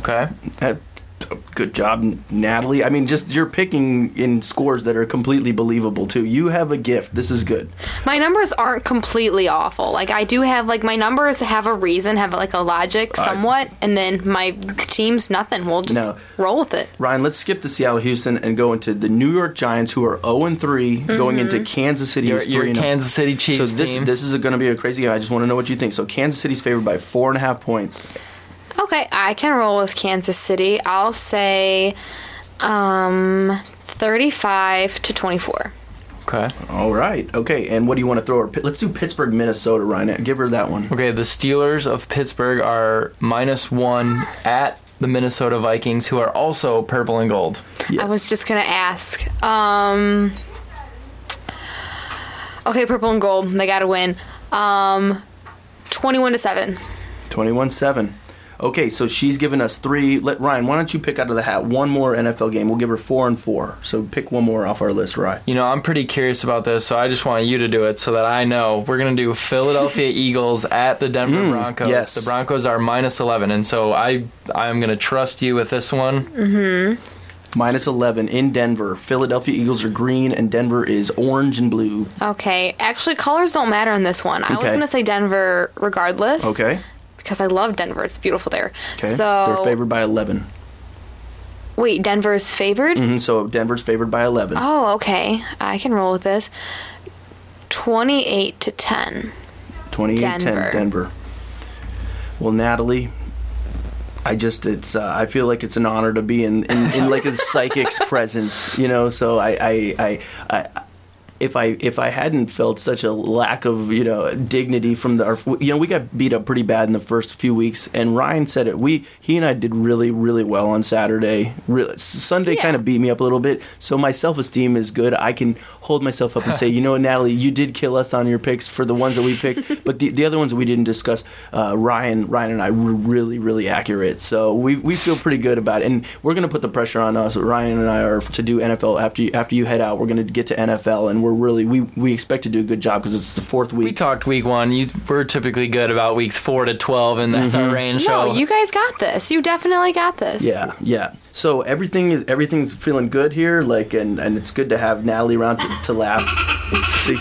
Okay. That- good job, Natalie. I mean, just you're picking in scores that are completely believable too. You have a gift. This is good. My numbers aren't completely awful. Like I do have like my numbers have a reason, have like a logic I- somewhat, and then my team's nothing. We'll just No. roll with it. Ryan, let's skip the Seattle Houston and go into the New York Giants, who are 0 and 3, going mm-hmm. into Kansas City, Your, your 3 oh. Kansas City Chiefs So this team. this is going to be a crazy game. I just want to know what you think. So Kansas City's favored by four and a half points. Okay, I can roll with Kansas City. I'll say um 35 to 24. okay. All right. Okay. And what do you want to throw? her? Let's do Pittsburgh, Minnesota, Ryan. Give her that one. Okay. The Steelers of Pittsburgh are minus one at the Minnesota Vikings, who are also purple and gold. Yeah. I was just gonna ask. Um. Okay, purple and gold. They gotta win. Um, twenty-one to seven. 21 7. Okay, so she's given us three. Let Ryan, why don't you pick out of the hat one more NFL game? We'll give her four and four. So pick one more off our list, Ryan. You know, I'm pretty curious about this, so I just want you to do it so that I know. We're going to do Philadelphia Eagles at the Denver Broncos. Mm, yes. The Broncos are minus 11, and so I I'm going to trust you with this one. Hmm. Minus 11 in Denver. Philadelphia Eagles are green, and Denver is orange and blue. Okay, actually, colors don't matter in this one. I was gonna say Denver regardless. Okay? Because I love Denver. It's beautiful there. Okay. So They're favored by 11. wait, Denver's favored. hmm so Denver's favored by 11. Oh, okay. I can roll with this. Twenty-eight to ten. 28 to 10 Denver. Denver. Well, Natalie, I just it's uh, I feel like it's an honor to be in in, in like a psychic's presence, you know. So I I, I I if I if I hadn't felt such a lack of you know dignity from the our, you know we got beat up pretty bad in the first few weeks, and Ryan said it. We he and I did really really well on Saturday. Really, Sunday Yeah. kind of beat me up a little bit, so my self esteem is good. I can hold myself up and say, you know, what, Natalie, you did kill us on your picks for the ones that we picked, but the, the other ones we didn't discuss. Uh, Ryan Ryan and I were really really accurate, so we we feel pretty good about it, and we're gonna put the pressure on us. Ryan and I are to do NFL after you, after you head out. We're gonna get to NFL, and we're really we we expect to do a good job because it's the fourth week. We talked week one. You we're typically good about weeks four to twelve, and that's our mm-hmm. range. No, so you guys got this. You definitely got this. Yeah, yeah. So everything is everything's feeling good here, like, and and it's good to have Natalie around to, to laugh. See,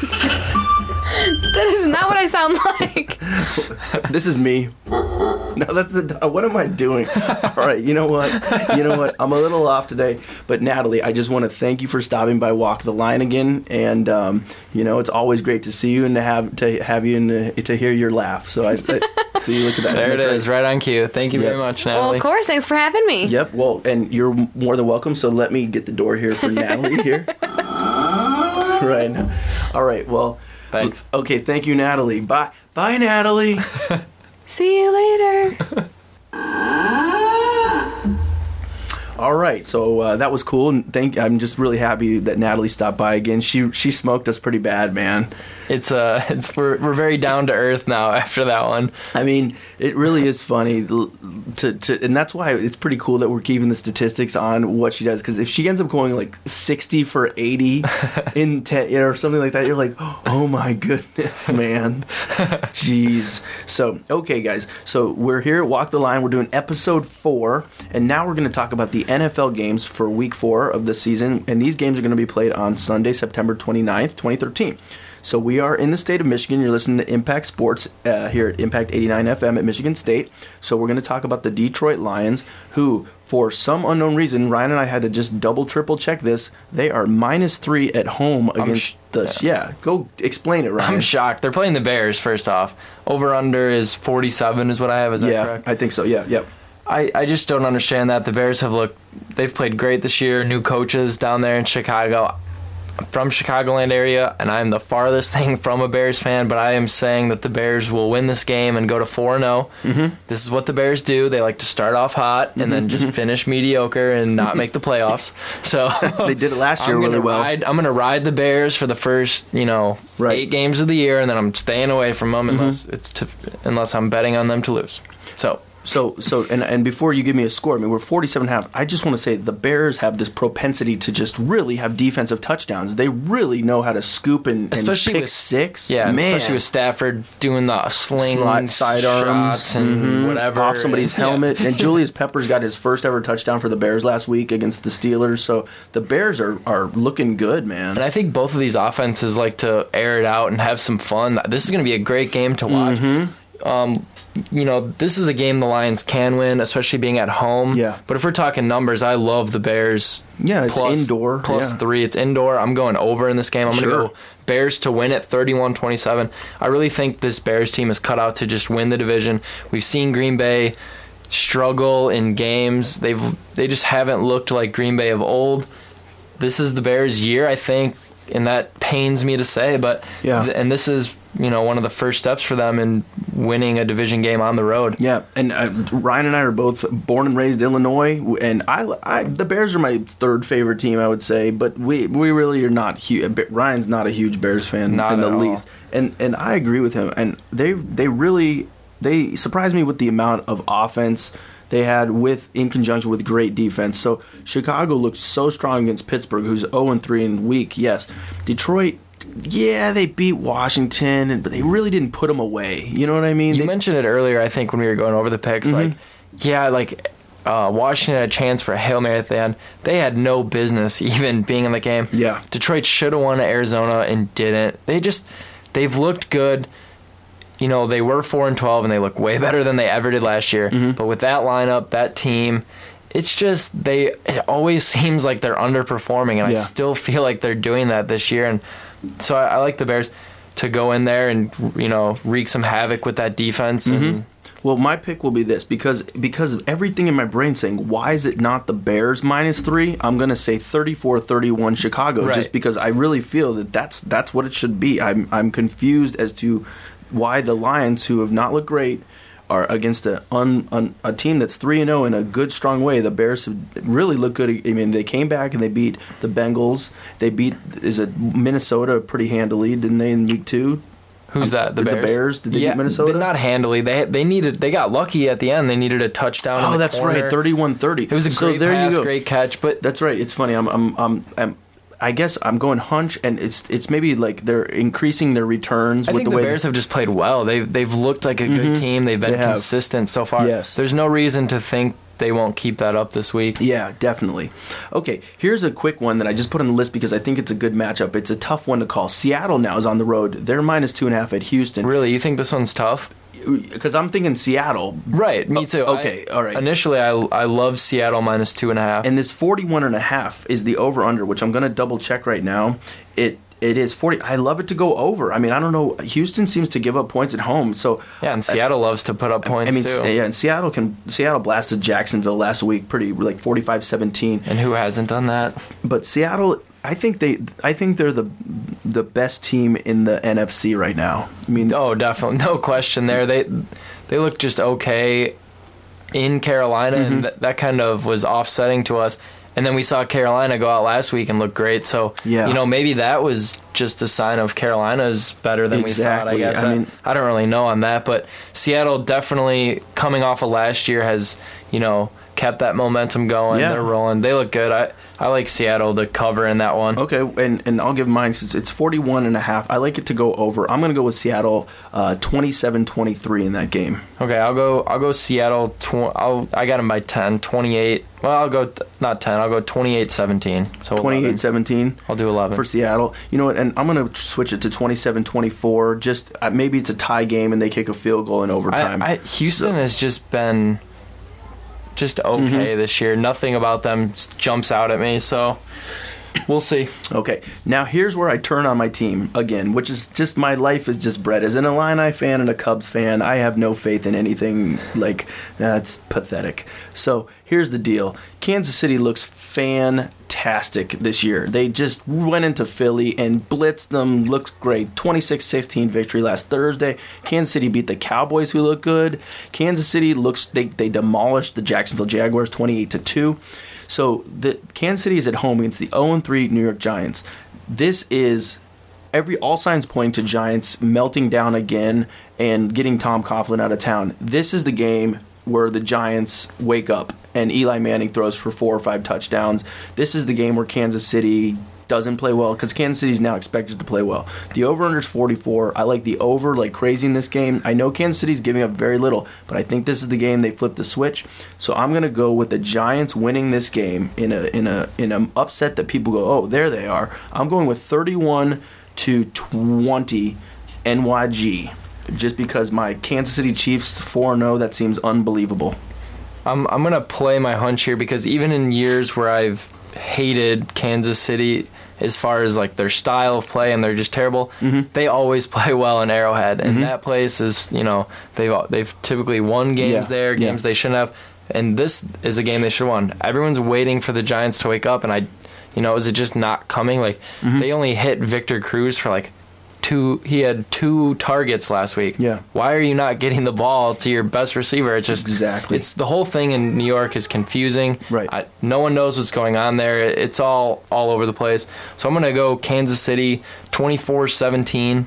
That is not what I sound like. this is me. No, that's the. What am I doing? All right, you know what? You know what? I'm a little off today, but Natalie, I just want to thank you for stopping by Walk the Line again, and um, you know it's always great to see you and to have to have you and to, to hear your laugh. So I, I See, you. look at that. There it Isn't that is, great? right on cue. Thank you Yep. very much, Well, Natalie. of course. Thanks for having me. Yep. Well, and you're more than welcome. So let me get the door here for Natalie here. right. All right. Well. Thanks. Okay. Thank you, Natalie. Bye. Bye, Natalie. See you later. All right. So uh, that was cool. And thank. I'm just really happy that Natalie stopped by again. She she smoked us pretty bad, man. It's uh, it's we're, we're very down to earth now after that one. I mean, it really is funny to, to and that's why it's pretty cool that we're keeping the statistics on what she does because if she ends up going like 60 for 80 in 10 or something like that, you're like, oh my goodness, man. Jeez. So, okay, guys. So we're here at Walk the Line. We're doing episode four, and now we're going to talk about the NFL games for week four of the season. And these games are going to be played on Sunday, September 29th, 2013. So we are in the state of Michigan. You're listening to Impact Sports uh, here at Impact 89 FM at Michigan State. So we're going to talk about the Detroit Lions, who, for some unknown reason, Ryan and I had to just double, triple check this. They are minus three at home against sh- the. Yeah, go explain it, Ryan. I'm shocked. They're playing the Bears first off. Over under is 47 is what I have. Is that yeah, correct? I think so. Yeah, yep. I, I just don't understand that. The Bears have looked, they've played great this year. New coaches down there in Chicago. I'm from Chicagoland area, and I'm the farthest thing from a Bears fan, but I am saying that the Bears will win this game and go to 4 0. Mm-hmm. This is what the Bears do. They like to start off hot and then Mm-hmm. just finish mediocre and not make the playoffs. So They did it last year I'm really well. Ride, I'm going to ride the Bears for the first, you know, Right. Mm-hmm. eight games of the year, and then I'm staying away from them unless it's to, unless I'm betting on them to lose. So So, so, and and before you give me a score, I mean, we're 47 and a half. I just want to say the Bears have this propensity to just really have defensive touchdowns. They really know how to scoop and, and Especially pick with- six. Yeah, and man. especially with Stafford doing the sling Slide- sidearms and mhm, whatever off somebody's Yeah. helmet. And Julius Peppers got his first ever touchdown for the Bears last week against the Steelers. So the Bears are are looking good, man. And I think both of these offenses like to air it out and have some fun. This is going to be a great game to watch. Mm-hmm. Um, you know, this is a game the Lions can win, especially being at home. Yeah. But if we're talking numbers, I love the Bears. Yeah, it's plus- indoor, plus yeah. three. It's indoor. I'm going over in this game. I'm Sure. going to go Bears to win at 31-27. I really think this Bears team is cut out to just win the division. We've seen Green Bay struggle in games. They've they just haven't looked like Green Bay of old. This is the Bears' year, I think, and that pains me to say, but Yeah. th- and this is you know one of the first steps for them in winning a division game on the road. Yeah, and uh, Ryan and I are both born and raised Illinois, and I, I the Bears are my third favorite team, I would say. But we we really are not huge. Ryan's not a huge Bears fan Not in the all. least, and and I agree with him. And they they really they surprised me with the amount of offense they had with in conjunction with great defense. So Chicago looked so strong against Pittsburgh, who's 0 and 3 and weak. Yes, Detroit. Yeah, they beat Washington, but they really didn't put them away. You know what I mean? You They- mentioned it earlier, I think, when we were going over the picks. Like, yeah, like uh, Washington had a chance for a hail mary at the end. They had no business even being in the game. Yeah. Detroit should have won at Arizona and didn't. They just they've looked good. You know, they were four and twelve, and they look way better than they ever did last year. Mm-hmm. But with that lineup, that team. It's just they. It always seems like they're underperforming, and Yeah. I still feel like they're doing that this year. And so I, I like the Bears to go in there and you know wreak some havoc with that defense. And mm-hmm. Well, my pick will be this because because of everything in my brain saying why is it not the Bears minus 3? I'm going to say 34-31 Chicago Right. just because I really feel that that's that's what it should be. I'm I'm confused as to why the Lions who have not looked great are against a un, un, a team that's 3 and 0 in a good strong way. The Bears have really looked good. I mean, they came back and they beat the Bengals. They beat is it Minnesota pretty handily, didn't they in week 2? Who's that? The Did the Bears. Bears? Did they beat Minnesota? They not handily. They they needed. They got lucky at the end. They needed a touchdown. Oh, in Oh, that's corner. right, 31-30. It was a so great there pass, you go. great catch. But That's right. It's funny. I'm, I'm, I'm, I'm, I guess I'm going hunch, and it's, it's maybe like they're increasing their returns I with think the, the. Bears have just played well. They they've looked like a good mm-hmm. team. They've been They consistent so far. Yes. There's no reason to think they won't keep that up this week. yeah, definitely. Okay, here's a quick one that I just put on the list because I think it's a good matchup. It's a tough one to call. Seattle now is on the road. They're minus two and a half at Houston. Really, you think this one's tough? Because I'm thinking Seattle, Right, me oh, too. Oh, okay, I- all right. Initially, I I love Seattle minus two and a half. and this 41 and a half is the over under which i'm going to double check right now it It is 40. I love it to go over. I mean, I don't know. Houston seems to give up points at home. So Yeah, and Seattle loves to put up points I mean, too. yeah, and Seattle can Seattle blasted Jacksonville last week pretty like 45-17. And who hasn't done that? But Seattle, I think they I think they're the the best team in the NFC right now. I mean, Oh, definitely, no question there. They they look just okay in Carolina, Mm-hmm. and that, that kind of was offsetting to us. And then we saw Carolina go out last week and look great. So Yeah. you know maybe that was just a sign of Carolina's better than we thought. I guess I I, mean- I don't really know on that, but Seattle definitely coming off of last year has you know kept that momentum going. Yeah. They're rolling. They look good. I I like Seattle to cover in that one. Okay, and, and I'll give mine since it's 41 and a half. I like it to go over. I'm going to go with Seattle uh, 27-23 in that game. Okay, I'll go. I'll go Seattle. Tw- I'll. I got him by 10, 28. Well, I'll go th- not ten. I'll go 28-17. So 11. 28-17 I'll do eleven. for Seattle. You know what? And I'm going to switch it to 27-24. Just uh, maybe it's a tie game and they kick a field goal in overtime. I, I, Houston So- has just been just okay Mm-hmm. this year. Nothing about them jumps out at me. So we'll see. Okay, now here's where I turn on my team again, which is just my life is just bred. As an Illini fan and a Cubs fan, I have no faith in anything like that's pathetic. So here's the deal: Kansas City looks fantastic this year. They just went into Philly and blitzed them. Looks great. 26-16 victory last Thursday. Kansas City beat the Cowboys, who look good. Kansas City looks they they demolished the Jacksonville Jaguars 28 to two. So the Kansas City is at home against the 0-3 New York Giants. This is every all signs point to Giants melting down again and getting Tom Coughlin out of town. This is the game where the Giants wake up and Eli Manning throws for four or five touchdowns. This is the game where Kansas City doesn't play well because Kansas City is now expected to play well. The over under is 44. I like the over like crazy in this game. I know Kansas City's giving up very little, but I think this is the game they flip the switch. So I'm gonna go with the Giants winning this game in a in a in an upset that people go, oh, there they are. I'm going with 31 to 20 NYG. Just because my Kansas City Chiefs 4 0, that seems unbelievable. I'm I'm gonna play my hunch here because even in years where I've hated Kansas City as far as like their style of play and they're just terrible, Mm-hmm. they always play well in Arrowhead, and that place is you know they've they've typically won games Yeah, there, yeah. games they shouldn't have, and this is a game they should have won. Everyone's waiting for the Giants to wake up, and I, you know, is it just not coming? Like Mm-hmm. they only hit Victor Cruz for like. Two, he had two targets last week. Yeah. Why are you not getting the ball to your best receiver? It's just Exactly. It's the whole thing in New York is confusing. Right. I, no one knows what's going on there. It's all all over the place. So I'm going to go Kansas City 24-17.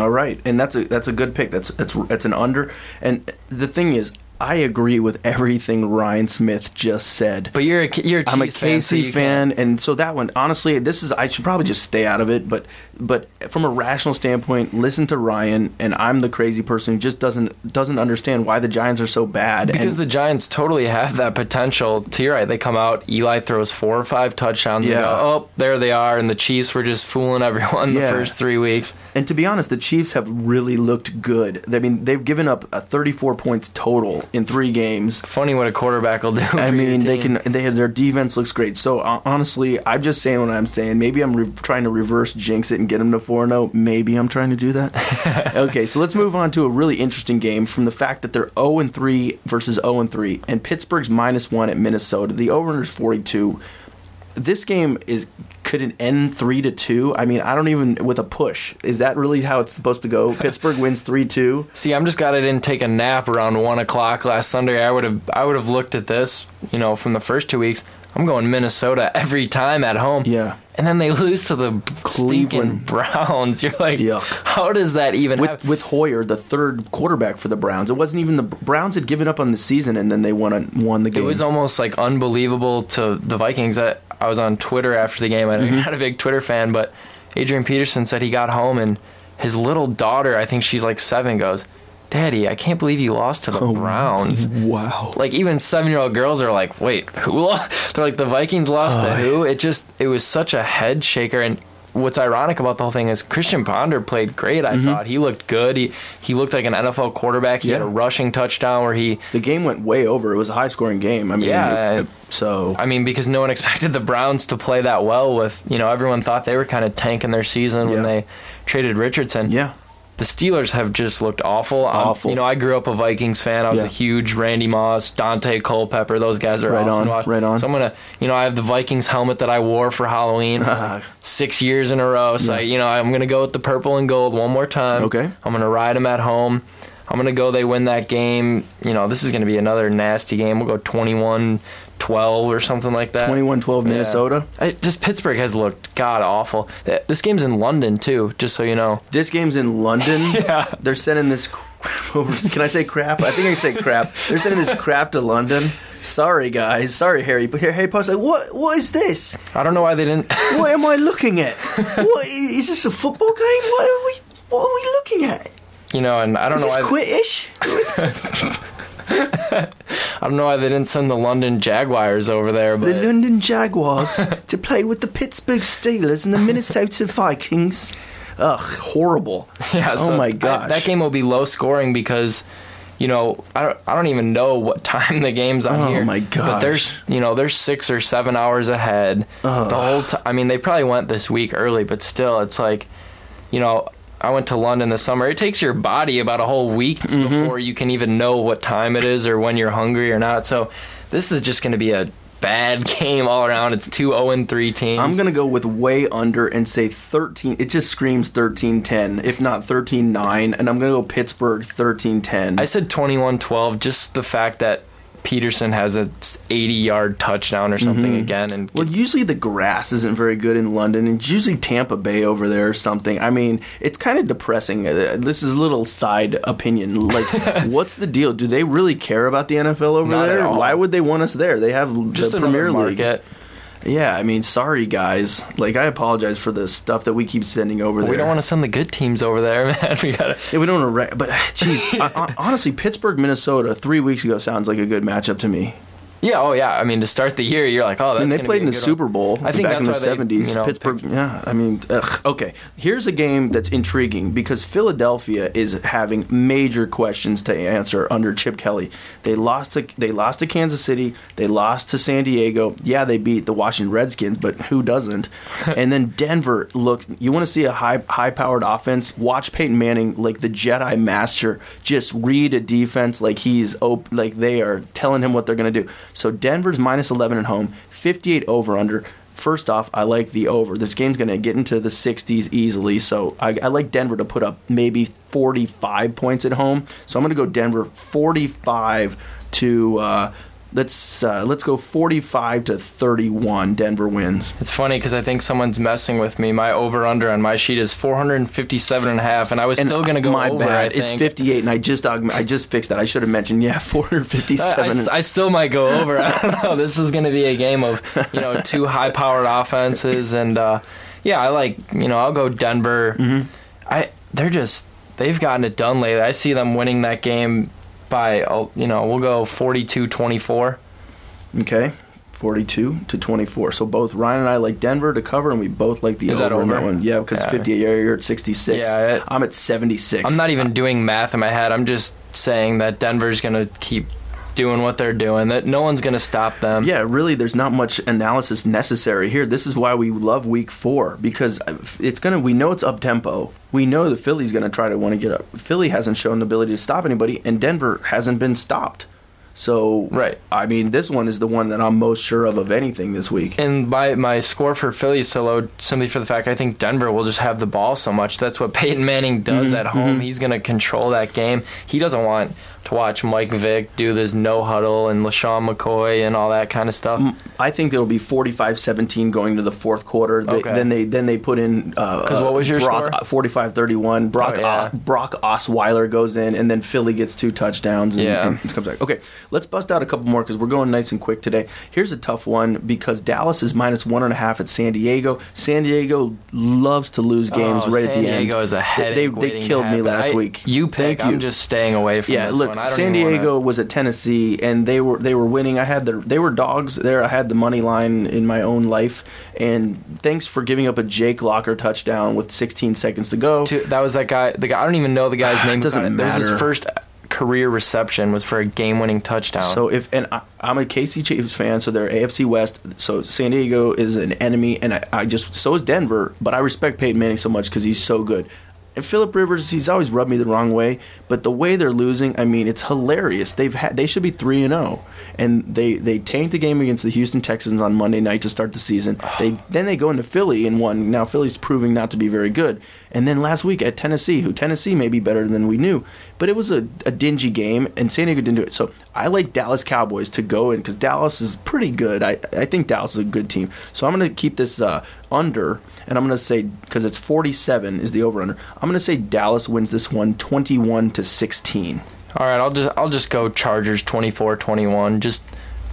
All right, and that's a that's a good pick. That's that's that's an under. And the thing is, I agree with everything Ryan Smith just said. But you're a you're a I'm a Chiefs fan, so fan, and so that one, honestly, this is I should probably just stay out of it. But but from a rational standpoint, listen to Ryan, and I'm the crazy person who just doesn't doesn't understand why the Giants are so bad. Because and, the Giants totally have that potential. To your right, they come out. Eli throws four or five touchdowns. Yeah. And go, oh, there they are. And the Chiefs were just fooling everyone Yeah. the first three weeks. and to be honest, the Chiefs have really looked good. I mean, they've given up a 34 points total in three games. Funny what a quarterback will do. I mean, they can. They have their defense looks great. So uh, honestly, I'm just saying what I'm saying. Maybe I'm re- trying to reverse jinx it and get them to four zero. Maybe I'm trying to do that. okay, so let's move on to a really interesting game from the fact that they're 0 and 3 versus 0 and 3, and Pittsburgh's minus one at Minnesota. The over is 42. This game is could it end three to two? I mean, I don't even with a push. Is that really how it's supposed to go? Pittsburgh wins three two. See, I'm just glad I didn't take a nap around one o'clock last Sunday. I would have, I would have looked at this, you know, from the first two weeks. I'm going Minnesota every time at home. Yeah. And then they lose to the Cleveland. Browns. You're like, Yuck. how does that even with happen? with Hoyer, the third quarterback for the Browns. It wasn't even the Browns had given up on the season, and then they won won the game. It was almost like unbelievable to the Vikings. I, I was on Twitter after the game. I'm mm-hmm. not a big Twitter fan, but Adrian Peterson said he got home and his little daughter, I think she's like seven, goes, Daddy, I can't believe you lost to the Browns. wow. like even seven year old girls are like, wait, who? Lost? They're like the Vikings lost to who? It just it was such a head shaker. And what's ironic about the whole thing is Christian Ponder played great. I thought he looked good. He he looked like an NFL quarterback. He had a Mm-hmm. Rushing touchdown where he. The game went way over. It was a high scoring game. I mean, Yeah, it- so I mean, because no one expected the Browns to play that well. With you know, everyone thought they were kind of tanking their season when they traded Richardson. yeah, the Steelers have just looked awful. Awful. you know, I grew up a Vikings fan. I was Yeah. a huge Randy Moss, Daunte Culpepper. Those guys are Right awesome on, right on. So I'm gonna, you know, I have the Vikings helmet that I wore for Halloween for Uh-huh. six years in a row. So you know, I'm gonna go with the purple and gold one more time. Okay. I'm gonna ride them at home. I'm gonna go. They win that game. You know, this is gonna be another nasty game. We'll go 21. 12 or something like that. 21-12 Yeah. Minnesota. I, just Pittsburgh has looked god awful. This game's in London too, just so you know. This game's in London. Yeah. They're sending this. over- Can I say crap? I think I say crap. They're sending this crap to London. Sorry, guys. Sorry, Harry. But Harry Potter's like, what? What is this? I don't know why they didn't. What am I looking at? What is this a football game? What are we? What are we looking at? You know, and I don't Is know this why Quidditch? I don't know why they didn't send the London Jaguars over there, But... The London Jaguars to play with the Pittsburgh Steelers and the Minnesota Vikings. Ugh, horrible. yeah. oh so my I- that game will be low scoring because. You know, I don't, I don't even know what time the game's on Oh here. my god! But there's, you know, there's six or seven hours ahead. The whole time. I mean, they probably went this week early, but still, it's like, you know, I went to London this summer. It takes your body about a whole week Mm-hmm. before you can even know what time it is or when you're hungry or not. So this is just going to be a bad game all around. It's two 0 and 3 teams. I'm going to go with way under and say 13. It just screams 13 10, if not 13 9. And I'm going to go Pittsburgh 13 10. I said 21-12. Just the fact that Peterson has a 80 yard touchdown or something again, and Well, usually the grass isn't very good in London. It's usually Tampa Bay over there or something. I mean, it's kind of depressing. Uh, This is a little side opinion. Like, what's the deal? Do they really care about the NFL over Not there? Why would they want us there? They have just the Premier League. market. Yeah, I mean, sorry guys. Like, I apologize for the stuff that we keep sending over But there. we don't want to send the good teams over there, man. We got to. Yeah, we don't want to. Re- but, uh, geez, I- honestly, Pittsburgh, Minnesota, three weeks ago sounds like a good matchup to me. Yeah, oh yeah. I mean, to start the year, you're like, oh, that's. I mean, they played in the Super. Bowl I think back in the 70s. you know, Pittsburgh, yeah. I mean, ugh, okay. Here's a game that's intriguing because Philadelphia is having major questions to answer under Chip Kelly. They lost to they lost to Kansas City. They lost to San Diego. Yeah, they beat the Washington Redskins, but who doesn't? and then Denver. Look, you want to see a high high powered offense? Watch Peyton Manning, like the Jedi Master, just read a defense like he's op- like they are telling him what they're going to do. So Denver's minus 11 at home, 58 over under. First off, I like the over. This game's going to get into the 60s easily, so I, I like Denver to put up maybe 45 points at home. So I'm going to go Denver 45 to uh, let's uh, let's go 45 to 31. Denver wins. It's funny because I think someone's messing with me. My over under on my sheet is 457 and a half, and I was And still going to go my over. bad. I It's 58, and I just I just fixed that. I should have mentioned yeah, I, 457. I- I still might go over. I don't know. This is going to be a game of you know two high powered offenses, and uh, yeah, I like you know I'll go Denver. Mm-hmm. I they're just they've gotten it done lately. I see them winning that game by uh, you know we'll go 42-24. Okay. 42 to 24. So both Ryan and I like Denver to cover, and we both like the Is over, that in that one. Yeah, because Yeah. 58, yeah, you're at 66. Yeah, it- I'm at 76. I'm not even doing math in my head. I'm just saying that Denver's going to keep doing what they're doing. That no one's going to stop them. Yeah, really, there's not much analysis necessary here. This is why we love Week Four because it's gonna. We know it's up tempo. We know the Philly's gonna try to want to get up. Philly hasn't shown the ability to stop anybody, and Denver hasn't been stopped. So, Right. I mean, this one is the one that I'm most sure of of anything this week. And my, my score for Philly is so low simply for the fact I think Denver will just have the ball so much. That's what Peyton Manning does Mm-hmm, at home. He's going to control that game. He doesn't want to watch Mike Vick do this no huddle and LeSean McCoy and all that kind of stuff. I think it'll be 45-17 going to the fourth quarter. They, Okay. Then they then they put in uh, because what was your Brock, score? 45-31. Brock Oh, yeah. O- Brock Osweiler goes in, and then Philly gets two touchdowns. And, Yeah. and it comes back. Okay, let's bust out a couple more because we're going nice and quick today. Here's a tough one because Dallas is minus one and a half at San Diego. San Diego loves to lose games Oh, right San at the end. San Diego is a They- headache. They, waiting to killed me last I- week. You pick. Thank you. I'm just staying away from Yeah, this look, one. San Diego wanna- was at Tennessee, and they were they were winning. I had the they were dogs there. I had the money line in my own life, and thanks for giving up a Jake Locker touchdown with 16 seconds to go. to- that was that guy. The guy I don't even know the guy's name. Doesn't uh, it. That was his first career reception was for a game-winning touchdown. So if and I, I'm a KC Chiefs fan, so they're AFC West. So San Diego is an enemy, and I, I just so is Denver. But I respect Peyton Manning so much because he's so good. And Philip Rivers, he's always rubbed me the wrong way. But the way they're losing, I mean, it's hilarious. They've had they should be three and zero, and they they tanked the game against the Houston Texans on Monday night to start the season. They then they go into Philly and won. Now Philly's proving not to be very good. And then last week at Tennessee, who Tennessee may be better than we knew, but it was a, a dingy game, and San Diego didn't do it. So I like Dallas Cowboys to go in because Dallas is pretty good. I I think Dallas is a good team. So I'm going to keep this uh, under, and I'm going to say because it's 47 is the over under. I'm going to say Dallas wins this one 21 to 16. All right, I'll just I'll just go Chargers 24-21 just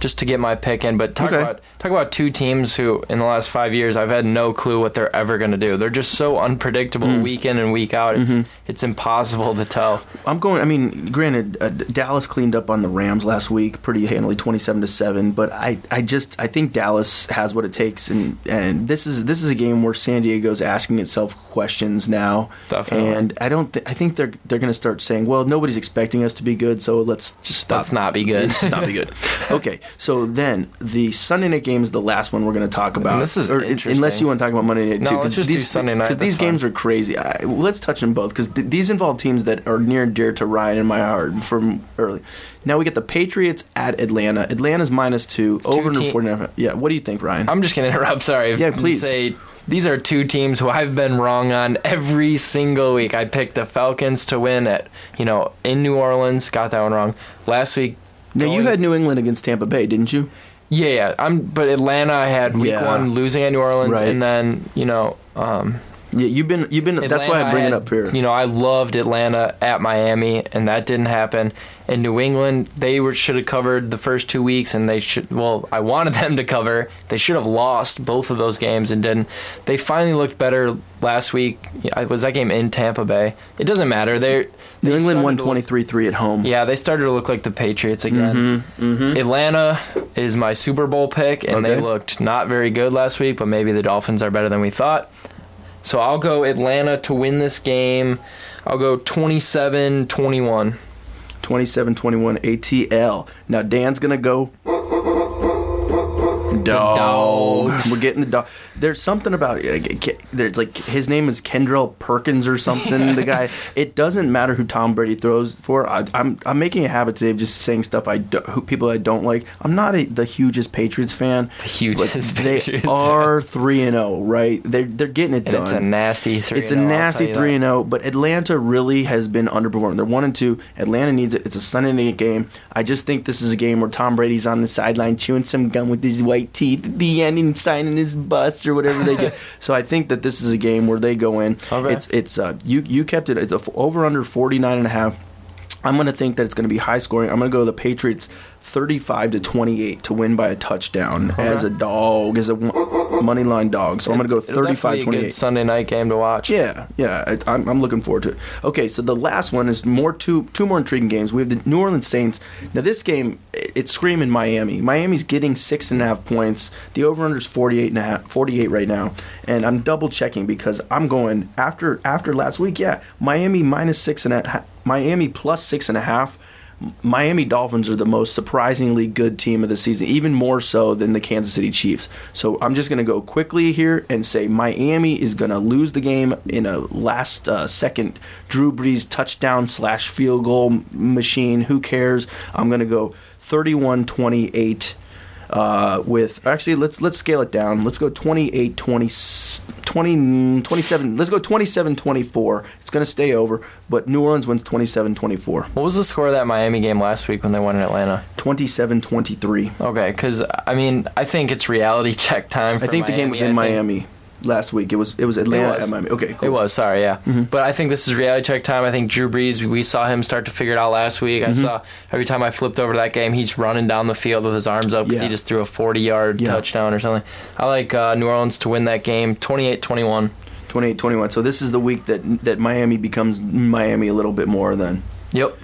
just to get my pick in. But talk Okay. about talk about two teams who in the last five years I've had no clue what they're ever going to do. They're just so unpredictable Hmm. week in and week out. It's Mm-hmm. it's impossible to tell. I'm going. I mean, granted, uh, Dallas cleaned up on the Rams last week, pretty handily, twenty-seven to seven. But I, I just, I think Dallas has what it takes, and and this is this is a game where San Diego's asking itself questions now. Definitely. And I don't. Th- I think they're they're going to start saying, well, nobody's expecting us to be good, so let's just stop. Let's not be good. Let's not be good. okay, so then the Sunday night game is the last one we're going to talk about. this is Or- interesting. Unless you want to talk about Monday night No, too, let's just do Sunday night, because these games are crazy. I, let's touch on both because th- these involve teams that are near and dear to Ryan and my heart from early. Now we get the Patriots at Atlanta. Atlanta's minus two over under te- forty nine. Yeah, what do you think, Ryan? I'm just going to interrupt. Sorry. Yeah, please. Say these are two teams who I've been wrong on every single week. I picked the Falcons to win at you know in New Orleans. Got that one wrong last week. Now you had New England against Tampa Bay, didn't you? Yeah, yeah. I'm but Atlanta I had week Yeah. one losing at New Orleans Right. and then, you know, um Yeah, you've been you've been. that's why I bring had- it up here. You know, I loved Atlanta at Miami and that didn't happen. In New England, they were should have covered the first 2 weeks and they should well, I wanted them to cover. They should have lost both of those games and didn't. They finally looked better last week. Yeah, Was that game in Tampa Bay? It doesn't matter. They New England won started to look- 23-3 at home. Yeah, they started to look like the Patriots again. Mm-hmm, mm-hmm. Atlanta is my Super Bowl pick, and they looked not very good last week, but maybe the Dolphins are better than we thought. So I'll go Atlanta to win this game. I'll go 27 21. 27-21 ATL. Now Dan's gonna go. Dog. Dogs. We're getting the dog. There's something about uh, there's like his name is Kendrell Perkins or something. the guy. It doesn't matter who Tom Brady throws for. I, I'm I'm making a habit today of just saying stuff I do, who people I don't like. I'm not a, the hugest Patriots fan. The hugest they Patriots are three and zero, right? They're they're getting it And done. it's a nasty 3 It's a nasty three and zero, but Atlanta really has been underperforming. They're one and two. Atlanta needs it. It's a Sunday night game. I just think this is a game where Tom Brady's on the sideline chewing some gum with his white teeth at the end and signing his bus or whatever they get. so I think that this is a game where they go in. Okay. It's it's uh, you you kept it it's a f- over under 49 and a half. I'm going to think that it's going to be high scoring. I'm going to go the Patriots 35 to 28 to win by a touchdown as a dog, as a money line dog. So I'm going to go 35 28. Sunday night game to watch. Yeah, yeah, I'm, I'm looking forward to it. Okay, so the last one is more two two more intriguing games. We have the New Orleans Saints. Now this game, it's screaming Miami. Miami's getting six and a half points. The over under is 48 and a half, 48 right now, and I'm double checking because I'm going after after last week. Yeah, Miami minus six and a half, Miami plus six and a half. Miami Dolphins are the most surprisingly good team of the season, even more so than the Kansas City Chiefs. So I'm just going to go quickly here and say Miami is going to lose the game in a last uh, second Drew Brees touchdown slash field goal machine. Who cares? I'm going to go 31 28. Uh, with actually let's let's scale it down let's go 28 20, 20 27 let's go 27 24 it's going to stay over but new orleans wins 27 24 What was the score of that Miami game last week when they won in Atlanta? 27 23. Okay, because I mean, I think it's reality check time. For I think the game was in I think- Miami. Last week. It was it was Atlanta was. at Miami. Okay, cool. It was, sorry, yeah. Mm-hmm. But I think this is reality check time. I think Drew Brees, we saw him start to figure it out last week. Mm-hmm. I saw every time I flipped over that game, he's running down the field with his arms up because Yeah. he just threw a 40 yard Yeah. touchdown or something. I like uh, New Orleans to win that game 28 21. 28 21. So this is the week that that Miami becomes Miami a little bit more then. Yep.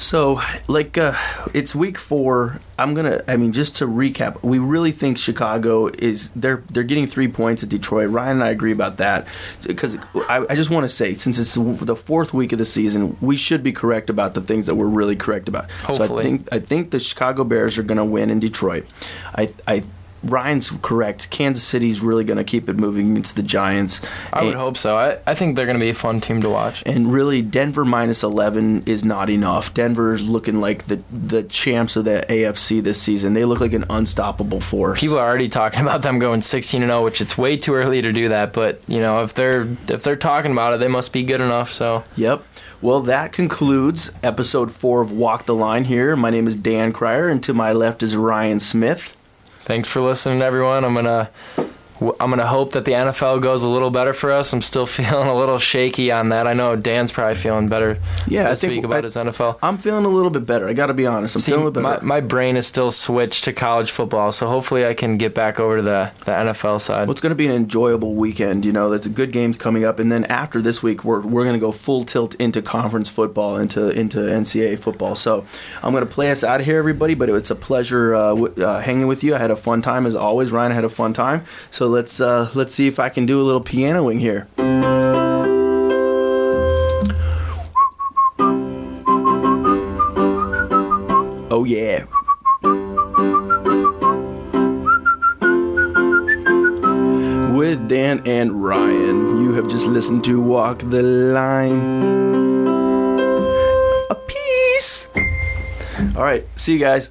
So, like, uh, it's week four. I'm gonna. I mean, just to recap, we really think Chicago is they're they're getting three points at Detroit. Ryan and I agree about that because I, I just want to say, since it's the fourth week of the season, we should be correct about the things that we're really correct about. So I think I think the Chicago Bears are gonna win in Detroit. I I. Ryan's correct. Kansas City's really going to keep it moving against the Giants. I would And- hope so. I, I think they're going to be a fun team to watch. and really, Denver minus 11 is not enough. Denver's looking like the the champs of the AFC this season. They look like an unstoppable force. People are already talking about them going 16 and 0, which it's way too early to do that. But you know, if they're if they're talking about it, they must be good enough. So Yep. Well, that concludes episode four of Walk the Line here. My name is Dan Krier, and to my left is Ryan Smith. Thanks for listening, everyone. I'm gonna I'm gonna hope that the NFL goes a little better for us. I'm still feeling a little shaky on that. I know Dan's probably feeling better Yeah, I this think week about I- his NFL. I'm feeling a little bit better. I got to be honest. I'm See, feeling a bit my, better. my brain is still switched to college football, so hopefully I can get back over to the, the NFL side. Well, it's going to be an enjoyable weekend. You know, there's good games coming up, and then after this week, we're we're going to go full tilt into conference football, into into NCAA football. So I'm going to play us out of here, everybody. But it's a pleasure uh, w- uh, hanging with you. I had a fun time as always. Ryan had a fun time. So let's uh, let's see if I can do a little pianoing here. Oh yeah. with Dan and Ryan. You have just listened to Walk the Line. A peace. All right, see you guys.